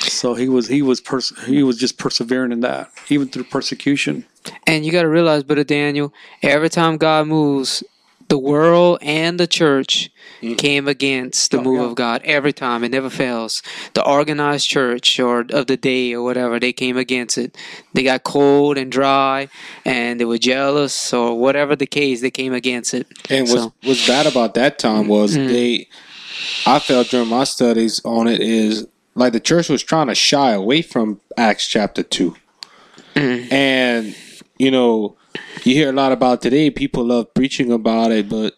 So he was he was pers- he was just persevering in that, even through persecution. And you got to realize, Brother Daniel, every time God moves, the world and the church Mm. came against the Oh, move yeah. of God every time. It never fails. The organized church or of the day or whatever, they came against it. They got cold and dry and they were jealous or whatever the case, they came against it. And what's, So- what's bad about that time was they, I felt during my studies on it is like the church was trying to shy away from Acts chapter 2. And, you know, you hear a lot about today, people love preaching about it, but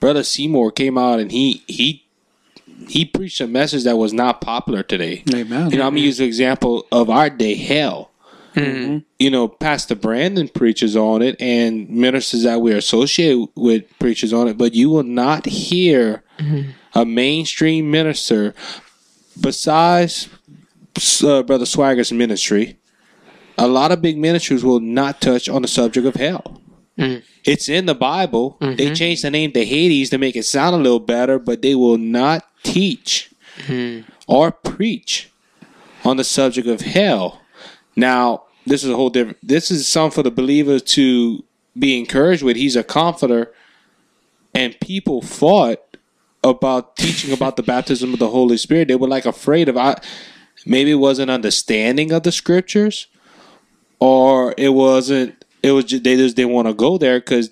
Brother Seymour came out and he, he, he preached a message that was not popular today. Amen. You know, I'm gonna use an example of our day, hell. Mm-hmm. You know, Pastor Brandon preaches on it, and ministers that we are associated with preaches on it, but you will not hear a mainstream minister besides uh, Brother Swaggart's ministry. A lot of big ministries will not touch on the subject of hell. Mm. It's in the Bible. They mm-hmm. changed the name to Hades to make it sound a little better, but they will not teach mm-hmm. or preach on the subject of hell. Now, this is a whole different. This is something for the believer to be encouraged with. He's a comforter, and people fought about teaching about the baptism of the Holy Spirit. They were like afraid of. I maybe it wasn't understanding of the scriptures, or it wasn't. It was just, they just didn't want to go there because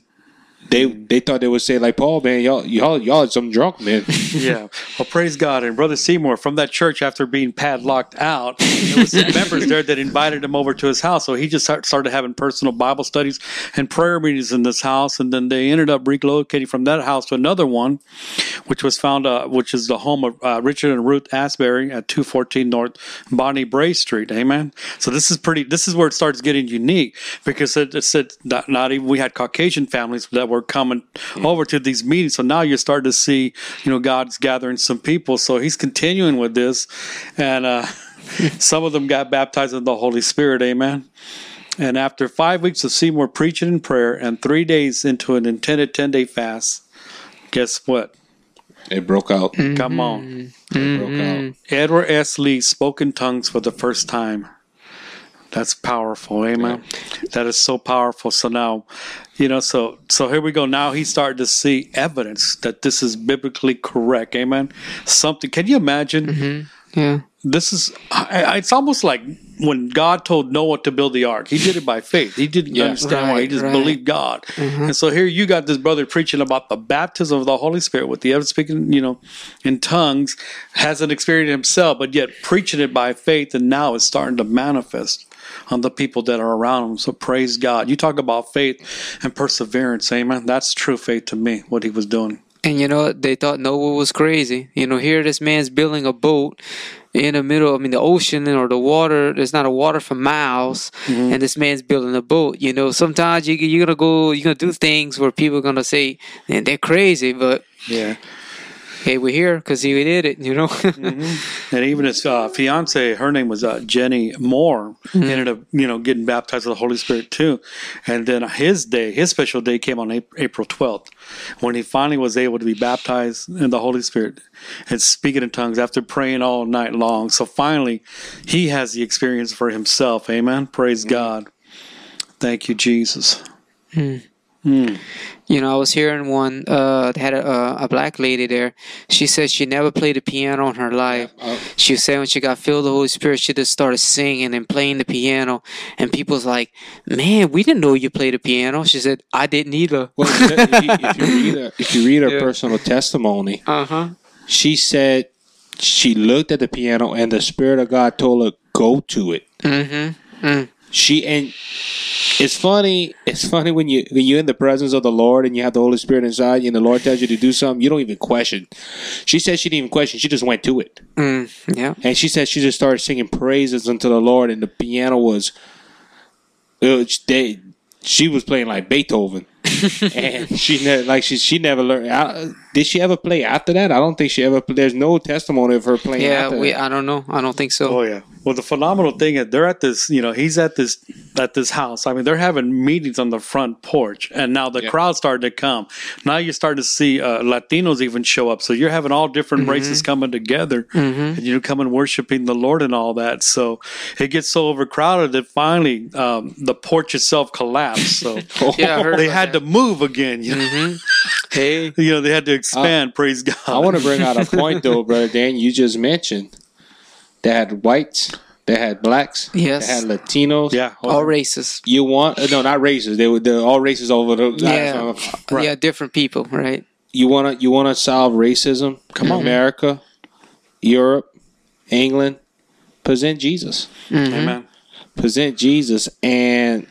they they thought they would say like Paul, man, y'all y'all y'all some drunk man. yeah. Well, praise God. And Brother Seymour from that church, after being padlocked out, there was some members there that invited him over to his house. So he just start- started having personal Bible studies and prayer meetings in this house. And then they ended up relocating from that house to another one, which was found, uh, which is the home of uh, Richard and Ruth Asberry at 214 North Bonnie Brae Street. Amen. So this is pretty, this is where it starts getting unique because it, it said not, not even, we had Caucasian families that were coming over to these meetings. So now you're starting to see, you know, God's gathering some people. So he's continuing with this. And uh, some of them got baptized in the Holy Spirit. Amen. And after five weeks of Seymour preaching and prayer and three days into an intended 10 day fast, guess what? it broke out. Come on. It broke out. Edward S. Lee spoke in tongues for the first time. That's powerful, amen. That is so powerful. So now, you know, so so here we go. Now he's starting to see evidence that this is biblically correct, amen. Something. Can you imagine? Mm-hmm. Yeah. This is. I, I- it's almost like when God told Noah to build the ark. He did it by faith. He didn't Yeah. understand why. He just right. believed God. Mm-hmm. And so here you got this brother preaching about the baptism of the Holy Spirit with the ever speaking, you know, in tongues, hasn't experienced it himself, but yet preaching it by faith, and now it's starting to manifest on the people that are around him. So praise God. You talk about faith and perseverance, amen. That's true faith to me, what he was doing. And you know, they thought Noah was crazy. You know, here this man's building a boat in the middle, I mean, the ocean or the water, there's not a water for miles, mm-hmm. and this man's building a boat. You know, sometimes you, you're going to go, you're going to do things where people are going to say, they're crazy, but Yeah. Hey, we're here because he did it, you know? And even his uh, fiance, her name was uh, Jenny Moore, ended up, you know, getting baptized with the Holy Spirit too. And then his day, his special day came on April 12th when he finally was able to be baptized in the Holy Spirit and speaking in tongues after praying all night long. So finally, he has the experience for himself. Amen. Praise God. Thank you, Jesus. You know, I was hearing one uh, had a, a, a black lady there. She said she never played the piano in her life. She said when she got filled with the Holy Spirit, she just started singing and playing the piano. And people's like, man, we didn't know you played the piano. She said, I didn't either. Well, if you, read her, if you read her Yeah. personal testimony, Uh huh. she said she looked at the piano and the spirit of God told her go to it. Mm-hmm. She and it's funny. It's funny when you when you're in the presence of the Lord and you have the Holy Spirit inside you, and the Lord tells you to do something, you don't even question. She said she didn't even question. She just went to it, Mm, yeah. and she said she just started singing praises unto the Lord, and the piano was. It was they, she was playing like Beethoven, and she ne- like she she never learned. I, did she ever play after that? I don't think she ever. There's no testimony of her playing. Yeah, after we. that. I don't know. I don't think so. Oh yeah. Well, the phenomenal thing is they're at this. You know, he's at this at this house. I mean, they're having meetings on the front porch, and now the Yeah. crowd's starting to come. Now you're starting to see uh, Latinos even show up. So you're having all different races coming together, and you know, coming worshiping the Lord and all that. So it gets so overcrowded that finally um, the porch itself collapsed. So Yeah, they had that. to move again. You know? Hey. You know, they had to expand. praise God. I want to bring out a point though, brother Dan. You just mentioned they had whites, they had blacks, Yes. they had Latinos. Yeah. All races. You want uh, no, not races. They were the all races over the. Yeah. uh, Yeah, different people, right? You want to you want to solve racism? Come on. America, Europe, England. Present Jesus. Mm-hmm. Amen. Present Jesus, and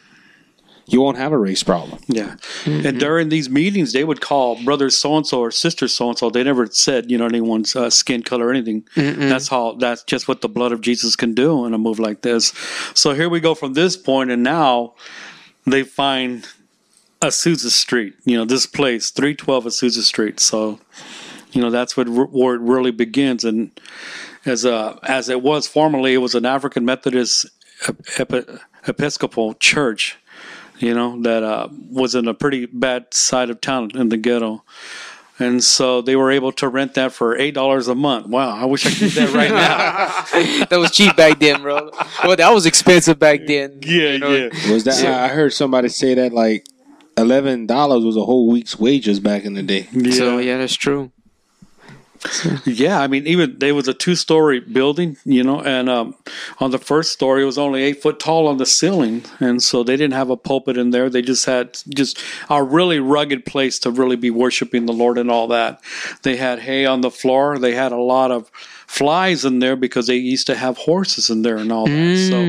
you won't have a race problem. Yeah. And during these meetings, they would call brother so and so or sister so and so. They never said, you know, anyone's uh, skin color or anything. That's how, that's just what the blood of Jesus can do in a move like this. So here we go from this point, and now they find Azusa Street, you know, this place, 312 Azusa Street. So, you know, that's what, where it really begins. And as, uh, as it was formerly, it was an African Methodist Epi- Episcopal church you know, that uh, was in a pretty bad side of town in the ghetto. And so they were able to rent that for eight dollars a month. Wow, I wish I could do that right now. that was cheap back then, bro. Well, that was expensive back then. yeah, yeah. Was that? I I heard somebody say that like eleven dollars was a whole week's wages back in the day. So yeah, that's true. Yeah, I mean, even there was a two-story building, you know, and um, on the first story it was only eight foot tall on the ceiling, and so they didn't have a pulpit in there. They just had just a really rugged place to really be worshiping the Lord and all that. They had hay on the floor. They had a lot of flies in there because they used to have horses in there and all that. So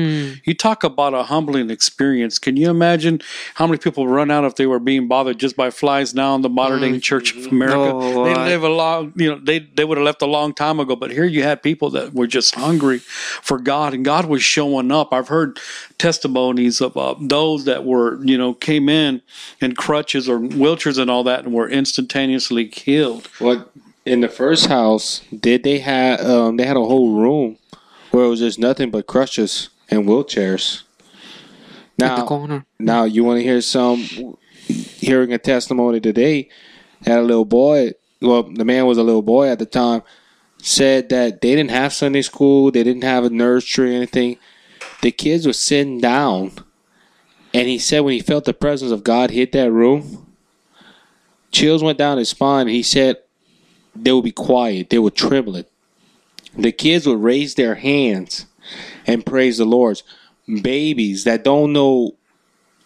you talk about a humbling experience. Can you imagine how many people run out if they were being bothered just by flies now in the modern day Church of America? Oh, they live a long, you know, they they would have left a long time ago. But here you had people that were just hungry for God, and God was showing up. I've heard testimonies of uh, those that were, you know, came in in crutches or wheelchairs and all that, and were instantaneously killed. What in the first house did they have? Um, they had a whole room where it was just nothing but crutches and wheelchairs. Now, corner. now you want to hear some? Hearing a testimony today, had a little boy. Well, the man was a little boy at the time. Said that they didn't have Sunday school. They didn't have a nursery or anything. The kids were sitting down, and he said when he felt the presence of God hit that room, chills went down his spine. And he said they would be quiet. They would tremble. The kids would raise their hands and praise the Lord. Babies that don't know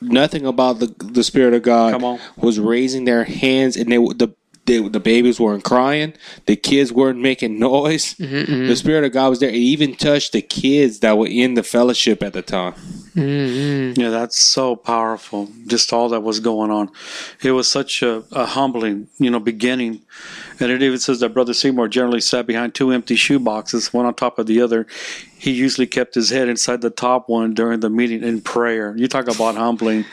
nothing about the the Spirit of God Come on. was raising their hands, and they the they, the babies weren't crying. The kids weren't making noise. Mm-hmm, mm-hmm. The Spirit of God was there. It even touched the kids that were in the fellowship at the time. Mm-hmm. Yeah, that's so powerful. Just all that was going on. It was such a, a humbling, you know, beginning. And it even says that Brother Seymour generally sat behind two empty shoe boxes, one on top of the other. He usually kept his head inside the top one during the meeting in prayer. You talk about humbling,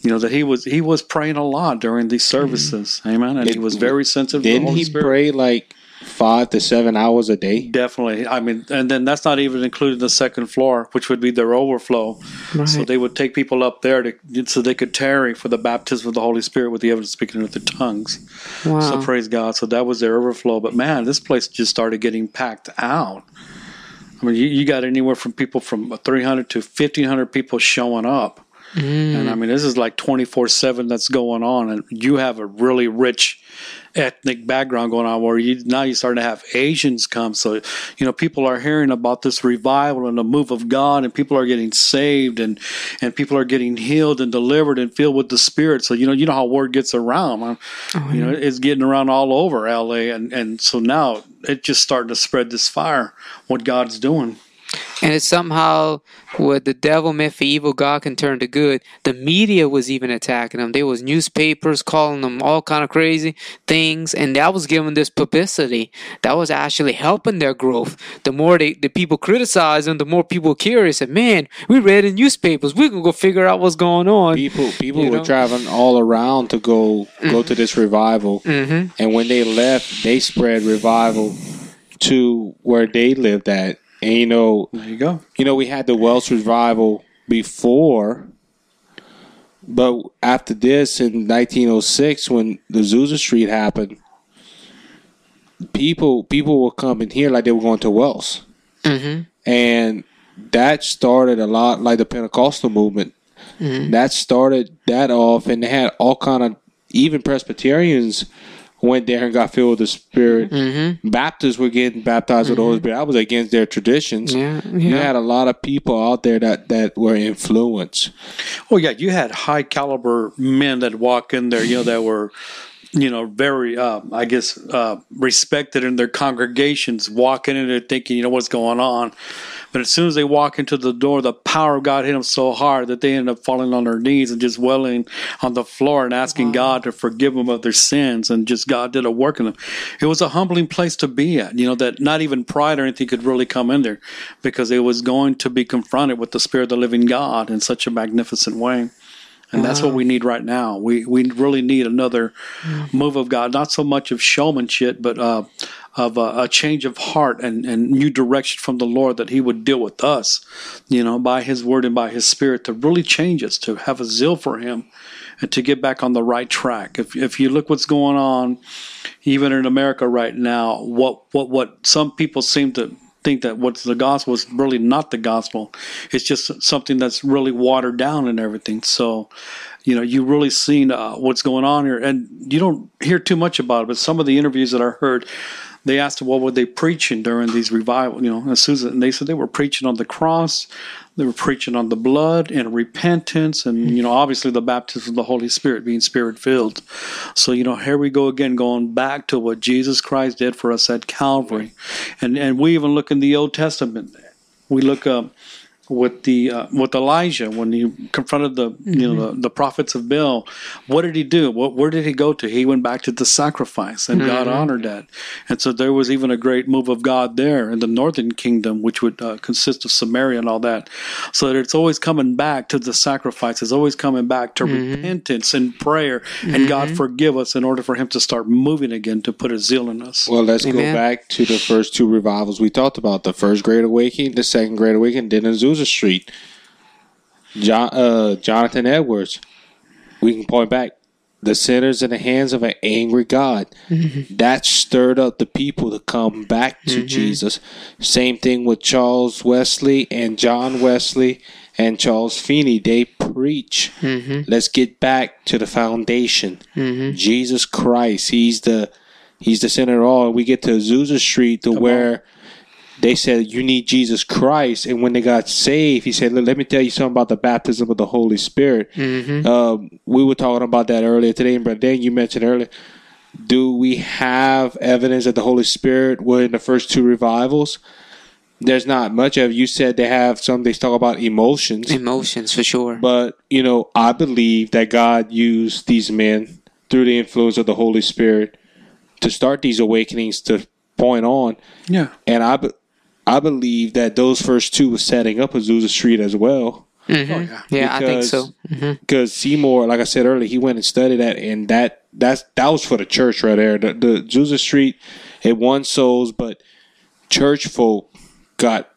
you know, that he was he was praying a lot during these mm-hmm. services. Amen. And he was very sensitive to the Didn't he Spirit. pray like five to seven hours a day? Definitely. I mean, and then that's not even including the second floor, which would be their overflow. So they would take people up there to so they could tarry for the baptism of the Holy Spirit with the evidence of speaking with their tongues. Wow. So praise God. So that was their overflow. But man, this place just started getting packed out. I mean, you, you got anywhere from people from 300 to 1,500 people showing up. And I mm. mean, this is like 24 7 that's going on. And you have a really rich ethnic background going on where you now you're starting to have Asians come. So, you know, people are hearing about this revival and the move of God, and people are getting saved and, and people are getting healed and delivered and filled with the Spirit. So, you know, you know how word gets around. man. Oh, you know, it's getting around all over LA. And, and so now it's just starting to spread this fire, what God's doing. And it's somehow what the devil meant for evil, God can turn to good. The media was even attacking them. There was newspapers calling them all kind of crazy things, and that was giving this publicity. That was actually helping their growth. The more they, the people criticize them, the more people curious. And man, we read in newspapers. We can go figure out what's going on. People people You were know? traveling all around to go go to this revival, hmm and when they left, they spread revival to where they lived at. And you know, There you go. you know, we had the Welsh revival before, but after this in 1906, when the Azusa Street happened, people people were coming here like they were going to Wales, hmm and that started a lot like the Pentecostal movement. That started that off, and they had all kind of even Presbyterians went there and got filled with the Spirit. Mm-hmm. Baptists were getting baptized with the Holy Spirit. I was against their traditions. Yeah, You had a lot of people out there that, that were influenced. Well, yeah, you had high caliber men that walk in there, you know, that were, you know, very, uh, I guess, uh, respected in their congregations, walking in there thinking, you know, what's going on. But as soon as they walk into the door, the power of God hit them so hard that they end up falling on their knees and just wailing on the floor and asking God to forgive them of their sins. And just God did a work in them. It was a humbling place to be at, you know, that not even pride or anything could really come in there because it was going to be confronted with the Spirit of the living God in such a magnificent way. And that's what we need right now. We we really need another move of God, not so much of showmanship, but uh, of a, a change of heart and, and new direction from the Lord that He would deal with us, you know, by His Word and by His Spirit to really change us, to have a zeal for Him, and to get back on the right track. If if you look what's going on, even in America right now, what what what some people seem to think that what's the gospel is really not the gospel. It's just something that's really watered down and everything. So, you know, you really seen uh, what's going on here, and you don't hear too much about it. But some of the interviews that I heard, they asked what were they preaching during these revival. You know, and Susan, and they said they were preaching on the cross. They were preaching on the blood and repentance, and you know, obviously the baptism of the Holy Spirit, being Spirit filled. So you know, here we go again, going back to what Jesus Christ did for us at Calvary, and and we even look in the Old Testament. We look up with the uh, with Elijah when he confronted the you know the, the prophets of Baal. What did he do? What where did he go to? He went back to the sacrifice, and God honored that. And so there was even a great move of God there in the northern kingdom, which would uh, consist of Samaria and all that. So that it's always coming back to the sacrifice. It's always coming back to repentance and prayer, and God forgive us in order for Him to start moving again to put a zeal in us. Well, let's Amen. go back to the first two revivals we talked about. The first Great Awakening, the second Great Awakening, then Azusa Street. John, uh, Jonathan Edwards. We can point back. The sinners in the hands of an angry God. Mm-hmm. That stirred up the people to come back to mm-hmm. Jesus. Same thing with Charles Wesley and John Wesley and Charles Finney. They preach. Mm-hmm. Let's get back to the foundation. Jesus Christ. He's the He's the center of all. We get to Azusa Street to where they said you need Jesus Christ, and when they got saved, he said, "Let let me tell you something about the baptism of the Holy Spirit." Um, we were talking about that earlier today, and but then you mentioned earlier. Do we have evidence that the Holy Spirit were in the first two revivals? There's not much of. You said they have some. They talk about emotions. Emotions for sure. But, you know, I believe that God used these men through the influence of the Holy Spirit to start these awakenings to point on. Yeah. And I, be- I believe that those first two were setting up Azusa Street as well. Mhm. yeah, I think so. Because- Because Seymour, like I said earlier, he went and studied that, and that that's that was for the church right there. The, the Azusa Street, it won souls, but church folk got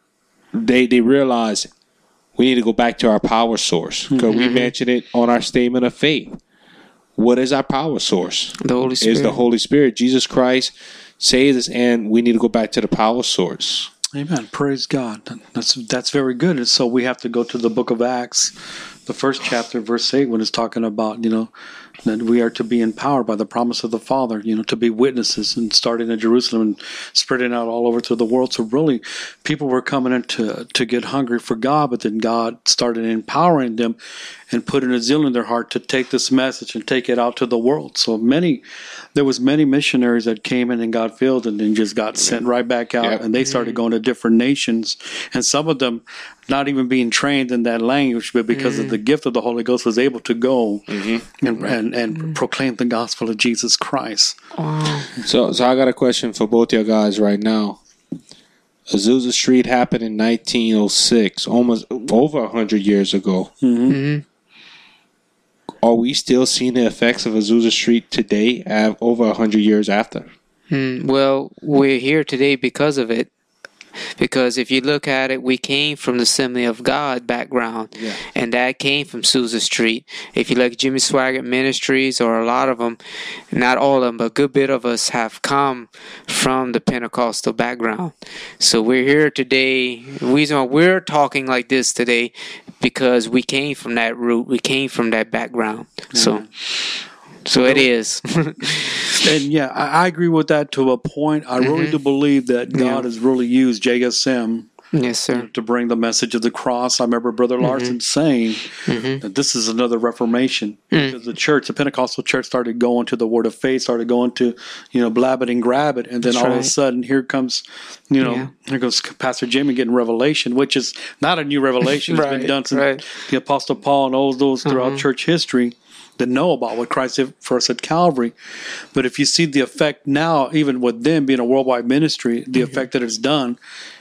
they they realized we need to go back to our power source because we mentioned it on our statement of faith. What is our power source? The Holy Spirit. Is the Holy Spirit. Jesus Christ saves us, and we need to go back to the power source. Amen. Praise God. That's that's very good. And so we have to go to the book of Acts, the first chapter, verse eight, when it's talking about you know that we are to be empowered by the promise of the Father, you know, to be witnesses and starting in Jerusalem and spreading out all over to the world. So really, people were coming in to to get hungry for God, but then God started empowering them and putting a zeal in their heart to take this message and take it out to the world. So many, there was many missionaries that came in and got filled and then just got sent right back out, Yep. and they started mm-hmm. going to different nations, and some of them not even being trained in that language, but because of mm. the gift of the Holy Ghost, was able to go mm-hmm. and and, and proclaim the gospel of Jesus Christ. So, so I got a question for both your guys right now. Azusa Street happened in 1906, almost over 100 years ago. Mhm. Are we still seeing the effects of Azusa Street today, av- over 100 years after? Mm, well, we're here today because of it. Because if you look at it, we came from the Assembly of God background, Yeah. and that came from Azusa Street. If you look at Jimmy Swaggart Ministries, or a lot of them, not all of them, but a good bit of us have come from the Pentecostal background. So we're here today. The reason why we're talking like this today, because we came from that root, we came from that background. So, so it is. and yeah, I, I agree with that to a point. I really mm-hmm. do believe that God Yeah. has really used JSM Yes, sir. to bring the message of the cross. I remember Brother mm-hmm. Larson saying mm-hmm. that this is another Reformation mm. because the church, the Pentecostal church, started going to the Word of Faith, started going to you know blab it and grab it, and then That's all of a sudden here comes you know Yeah. here goes Pastor Jimmy getting revelation, which is not a new revelation. It's been done since right. the Apostle Paul and all those throughout Mm-hmm. church history. That know about what Christ did for us at Calvary, but if you see the effect now, even with them being a worldwide ministry, the Mm-hmm. effect that it's done,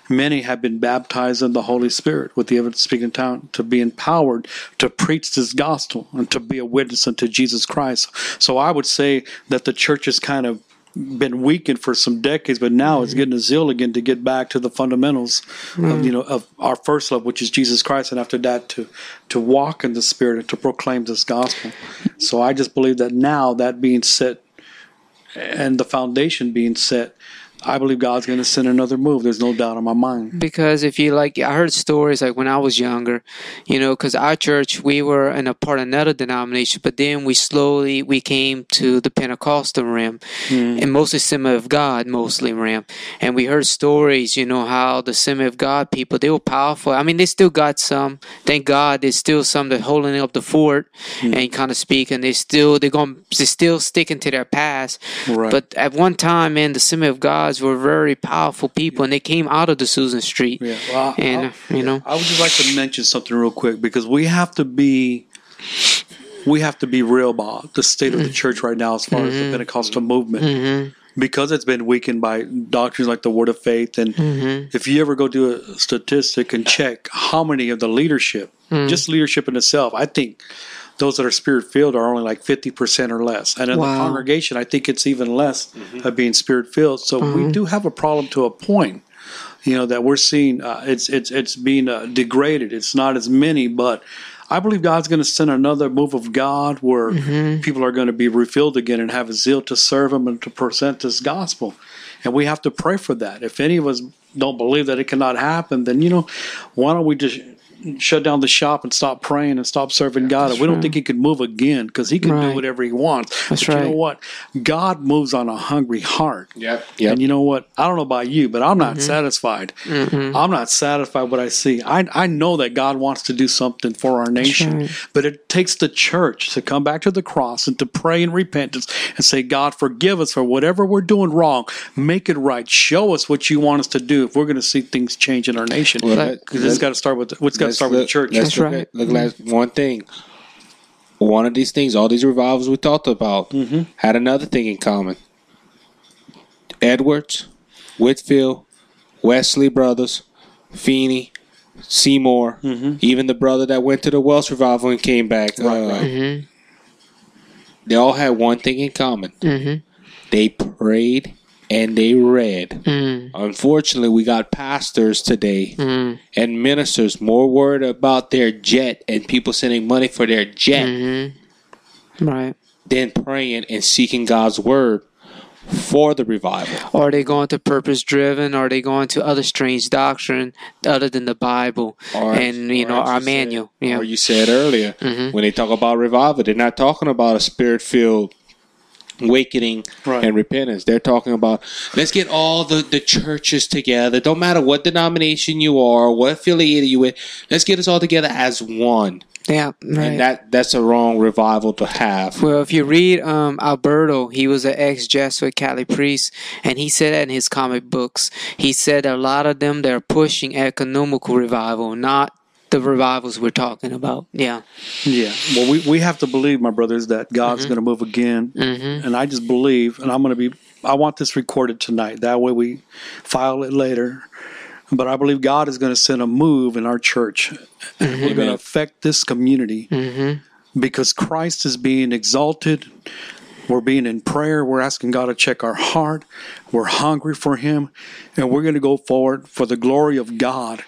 many have been baptized in the Holy Spirit with the evidence speaking in tongue to be empowered to preach this gospel and to be a witness unto Jesus Christ. So I would say that the church is kind of been weakened for some decades, but now it's mm-hmm. getting a zeal again to get back to the fundamentals of mm-hmm. you know of our first love, which is Jesus Christ, and after that to to walk in the Spirit and to proclaim this gospel. So I just believe that now that being set and the foundation being set, I believe God's going to send another move. There's no doubt in my mind. because if you like i heard stories like when i was younger you know because our church we were in a part of another denomination but then we slowly we came to the pentecostal rim hmm. and mostly assembly of god mostly rim and we heard stories you know how the assembly of god people they were powerful i mean they still got some thank god there's still some that holding up the fort hmm. and kind of speaking they still they're going they're still sticking to their past Right. but at one time man the assembly of gods were very powerful people and they came out of the Azusa Street. Yeah, well, I- and you know. I would just like to mention something real quick because we have to be we have to be real about the state of the mm-hmm. church right now as far as the mm-hmm. Pentecostal movement. Mm-hmm. Because it's been weakened by doctrines like the Word of Faith, and if you ever go do a statistic and check how many of the leadership, just leadership in itself, I think those that are spirit filled are only like fifty percent or less, and in Wow. the congregation, I think it's even less of being spirit filled. So we do have a problem to a point you know that we're seeing uh, it's it's it's being uh, degraded. It's not as many, but I believe God's going to send another move of God where people are going to be refilled again and have a zeal to serve Him and to present this gospel. And we have to pray for that. If any of us don't believe that it cannot happen, then you know, why don't we just shut down the shop and stop praying and stop serving God? If we don't right. think He could move again because He can Right. do whatever He wants. That's but you know right. what? God moves on a hungry heart. Yep. Yep. And you know what? I don't know about you, but I'm not Mm-hmm. satisfied. I'm not satisfied with what I see. I I know that God wants to do something for our nation, right. but it takes the church to come back to the cross and to pray in repentance and say, God, forgive us for whatever we're doing wrong. Make it right. Show us what you want us to do if we're going to see things change in our nation. Well, Because let- it's got to start with it's got to Let's start with the church. Let's That's look right. at look mm-hmm. at one thing. One of these things, all these revivals we talked about, mm-hmm. had another thing in common. Edwards, Whitefield, Wesley brothers, Finney, Seymour, mm-hmm. even the brother that went to the Welsh revival and came back. Right, uh, They all had one thing in common. They prayed and they read. Mm. Unfortunately, we got pastors today mm. and ministers more worried about their jet and people sending money for their jet mm-hmm. right than praying and seeking God's word for the revival. Are they going to purpose driven? Are they going to other strange doctrine other than the Bible Or- and you know our said- manual? Yeah, Or you said earlier, mm-hmm. when they talk about revival, they're not talking about a spirit filled awakening Right. and repentance. They're talking about let's get all the, the churches together. Don't matter what denomination you are, what affiliated you with, let's get us all together as one. yeah, right. And that that's a wrong revival to have. Well, if you read um, Alberto, he was an ex Jesuit Catholic priest, and he said that in his comic books. He said a lot of them they're pushing ecumenical revival, not the revivals we're talking about. Yeah, Yeah. Well, we, we have to believe, my brothers, that God's mm-hmm. going to move again. Mm-hmm. And I just believe, and I'm going to be, I want this recorded tonight. That way we file it later. But I believe God is going to send a move in our church. Mm-hmm. We're going to affect this community because Christ is being exalted. We're being in prayer. We're asking God to check our heart. We're hungry for Him. And we're going to go forward for the glory of God.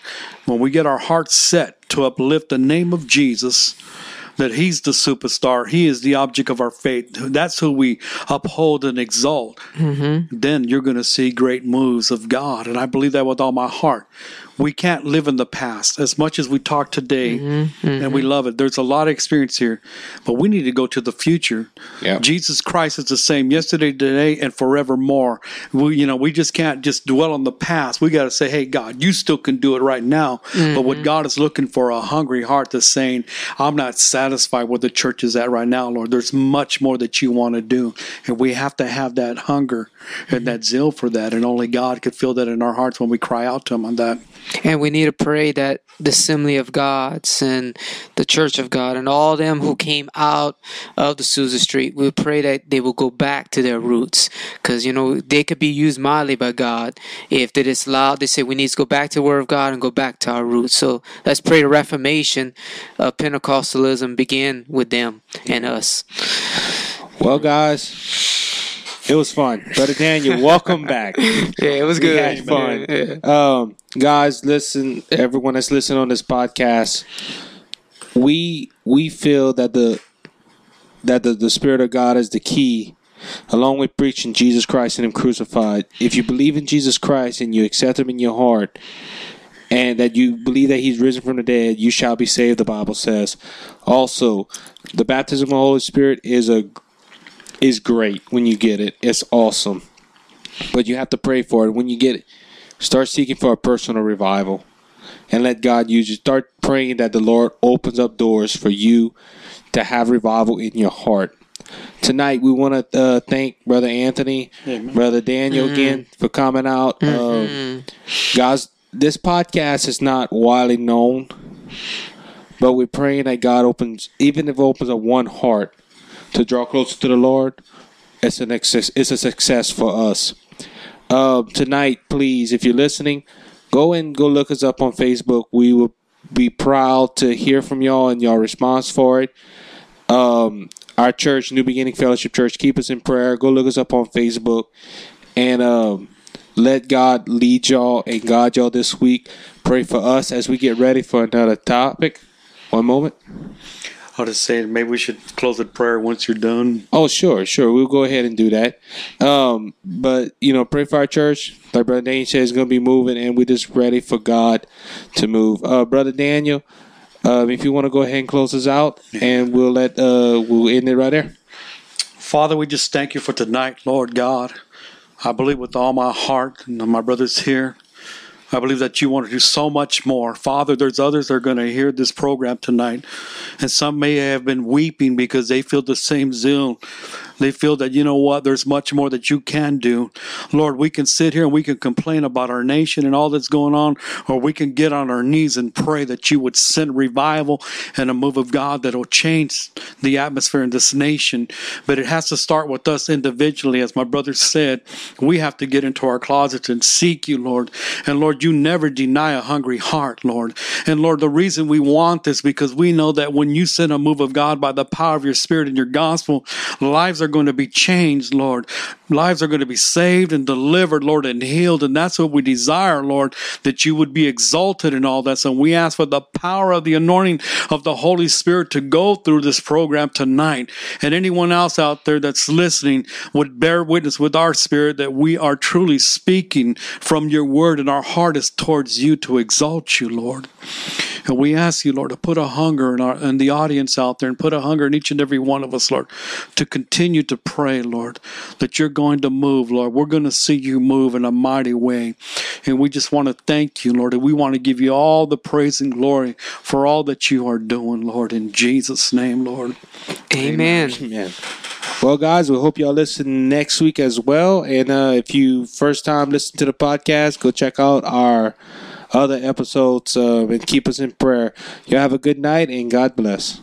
When we get our hearts set to uplift the name of Jesus, that He's the superstar, He is the object of our faith. That's who we uphold and exalt. Mm-hmm. Then you're going to see great moves of God. And I believe that with all my heart. We can't live in the past as much as we talk today mm-hmm, mm-hmm. and we love it. There's a lot of experience here, but we need to go to the future. Yeah. Jesus Christ is the same yesterday, today, and forevermore. We, you know, we just can't just dwell on the past. We got to say, "Hey, God, you still can do it right now." But what mm-hmm. God is looking for a hungry heart that's saying, "I'm not satisfied where the church is at right now, Lord. There's much more that you want to do," and we have to have that hunger and that zeal for that. And only God could feel that in our hearts when we cry out to Him on that. And we need to pray that the assembly of gods and the church of God and all them who came out of the Azusa Street, we pray that they will go back to their roots. Because, you know, they could be used mightily by God if they just they say we need to go back to the Word of God and go back to our roots. So let's pray the Reformation of Pentecostalism begin with them and us. Well, guys, it was fun. Brother Daniel, welcome back. Yeah, it was We good. had fun. Yeah. Um, guys, listen, everyone that's listening on this podcast, we we feel that the that the, the Spirit of God is the key, along with preaching Jesus Christ and Him crucified. If you believe in Jesus Christ and you accept Him in your heart, and that you believe that He's risen from the dead, you shall be saved. The Bible says. Also, the baptism of the Holy Spirit is a is great when you get it. It's awesome, but you have to pray for it. When you get it, start seeking for a personal revival and let God use you. Start praying that the Lord opens up doors for you to have revival in your heart. Tonight, we want to uh, thank Brother Anthony, Brother Daniel again for coming out. Um, guys, this podcast is not widely known, but we're praying that God opens, even if it opens up one heart to draw closer to the Lord, it's an success. It's a success for us. Uh, tonight, please, if you're listening, go and go look us up on Facebook. We will be proud to hear from y'all and y'all response for it. Um, our church, New Beginning Fellowship Church, keep us in prayer. Go look us up on Facebook and um, let God lead y'all and guide y'all this week. Pray for us as we get ready for another topic. One moment. I was just saying, maybe we should close with prayer once you're done. Oh, sure, sure. We'll go ahead and do that. Um, but you know, pray for our church. Like Brother Daniel said, is going to be moving, and we're just ready for God to move. Uh, Brother Daniel, um, if you want to go ahead and close us out, and we'll let uh, we'll end it right there. Father, we just thank you for tonight, Lord God. I believe with all my heart, and my brothers here, I believe that you want to do so much more. Father, there's others that are going to hear this program tonight, and some may have been weeping because they feel the same zeal. They feel that, you know what, there's much more that you can do. Lord, we can sit here and we can complain about our nation and all that's going on, or we can get on our knees and pray that you would send revival and a move of God that will change the atmosphere in this nation. But it has to start with us individually. As my brother said, we have to get into our closets and seek you, Lord. And Lord, you never deny a hungry heart, Lord. And Lord, the reason we want this because we know that when you send a move of God by the power of your spirit and your gospel, lives are going to be changed, Lord. Lives are going to be saved and delivered, Lord, and healed. And that's what we desire, Lord, that you would be exalted in all that. So we ask for the power of the anointing of the Holy Spirit to go through this program tonight. And anyone else out there that's listening would bear witness with our spirit that we are truly speaking from your word and our heart is towards you to exalt you, Lord. And we ask you, Lord, to put a hunger in, our, in the audience out there and put a hunger in each and every one of us, Lord, to continue to pray, Lord, that you're going to move, Lord. We're going to see you move in a mighty way. And we just want to thank you, Lord, and we want to give you all the praise and glory for all that you are doing, Lord, in Jesus' name, Lord. Amen. Amen. Well, guys, we hope y'all listen next week as well. And uh, if you first time listen to the podcast, go check out our other episodes uh, and keep us in prayer. Y'all have a good night and God bless.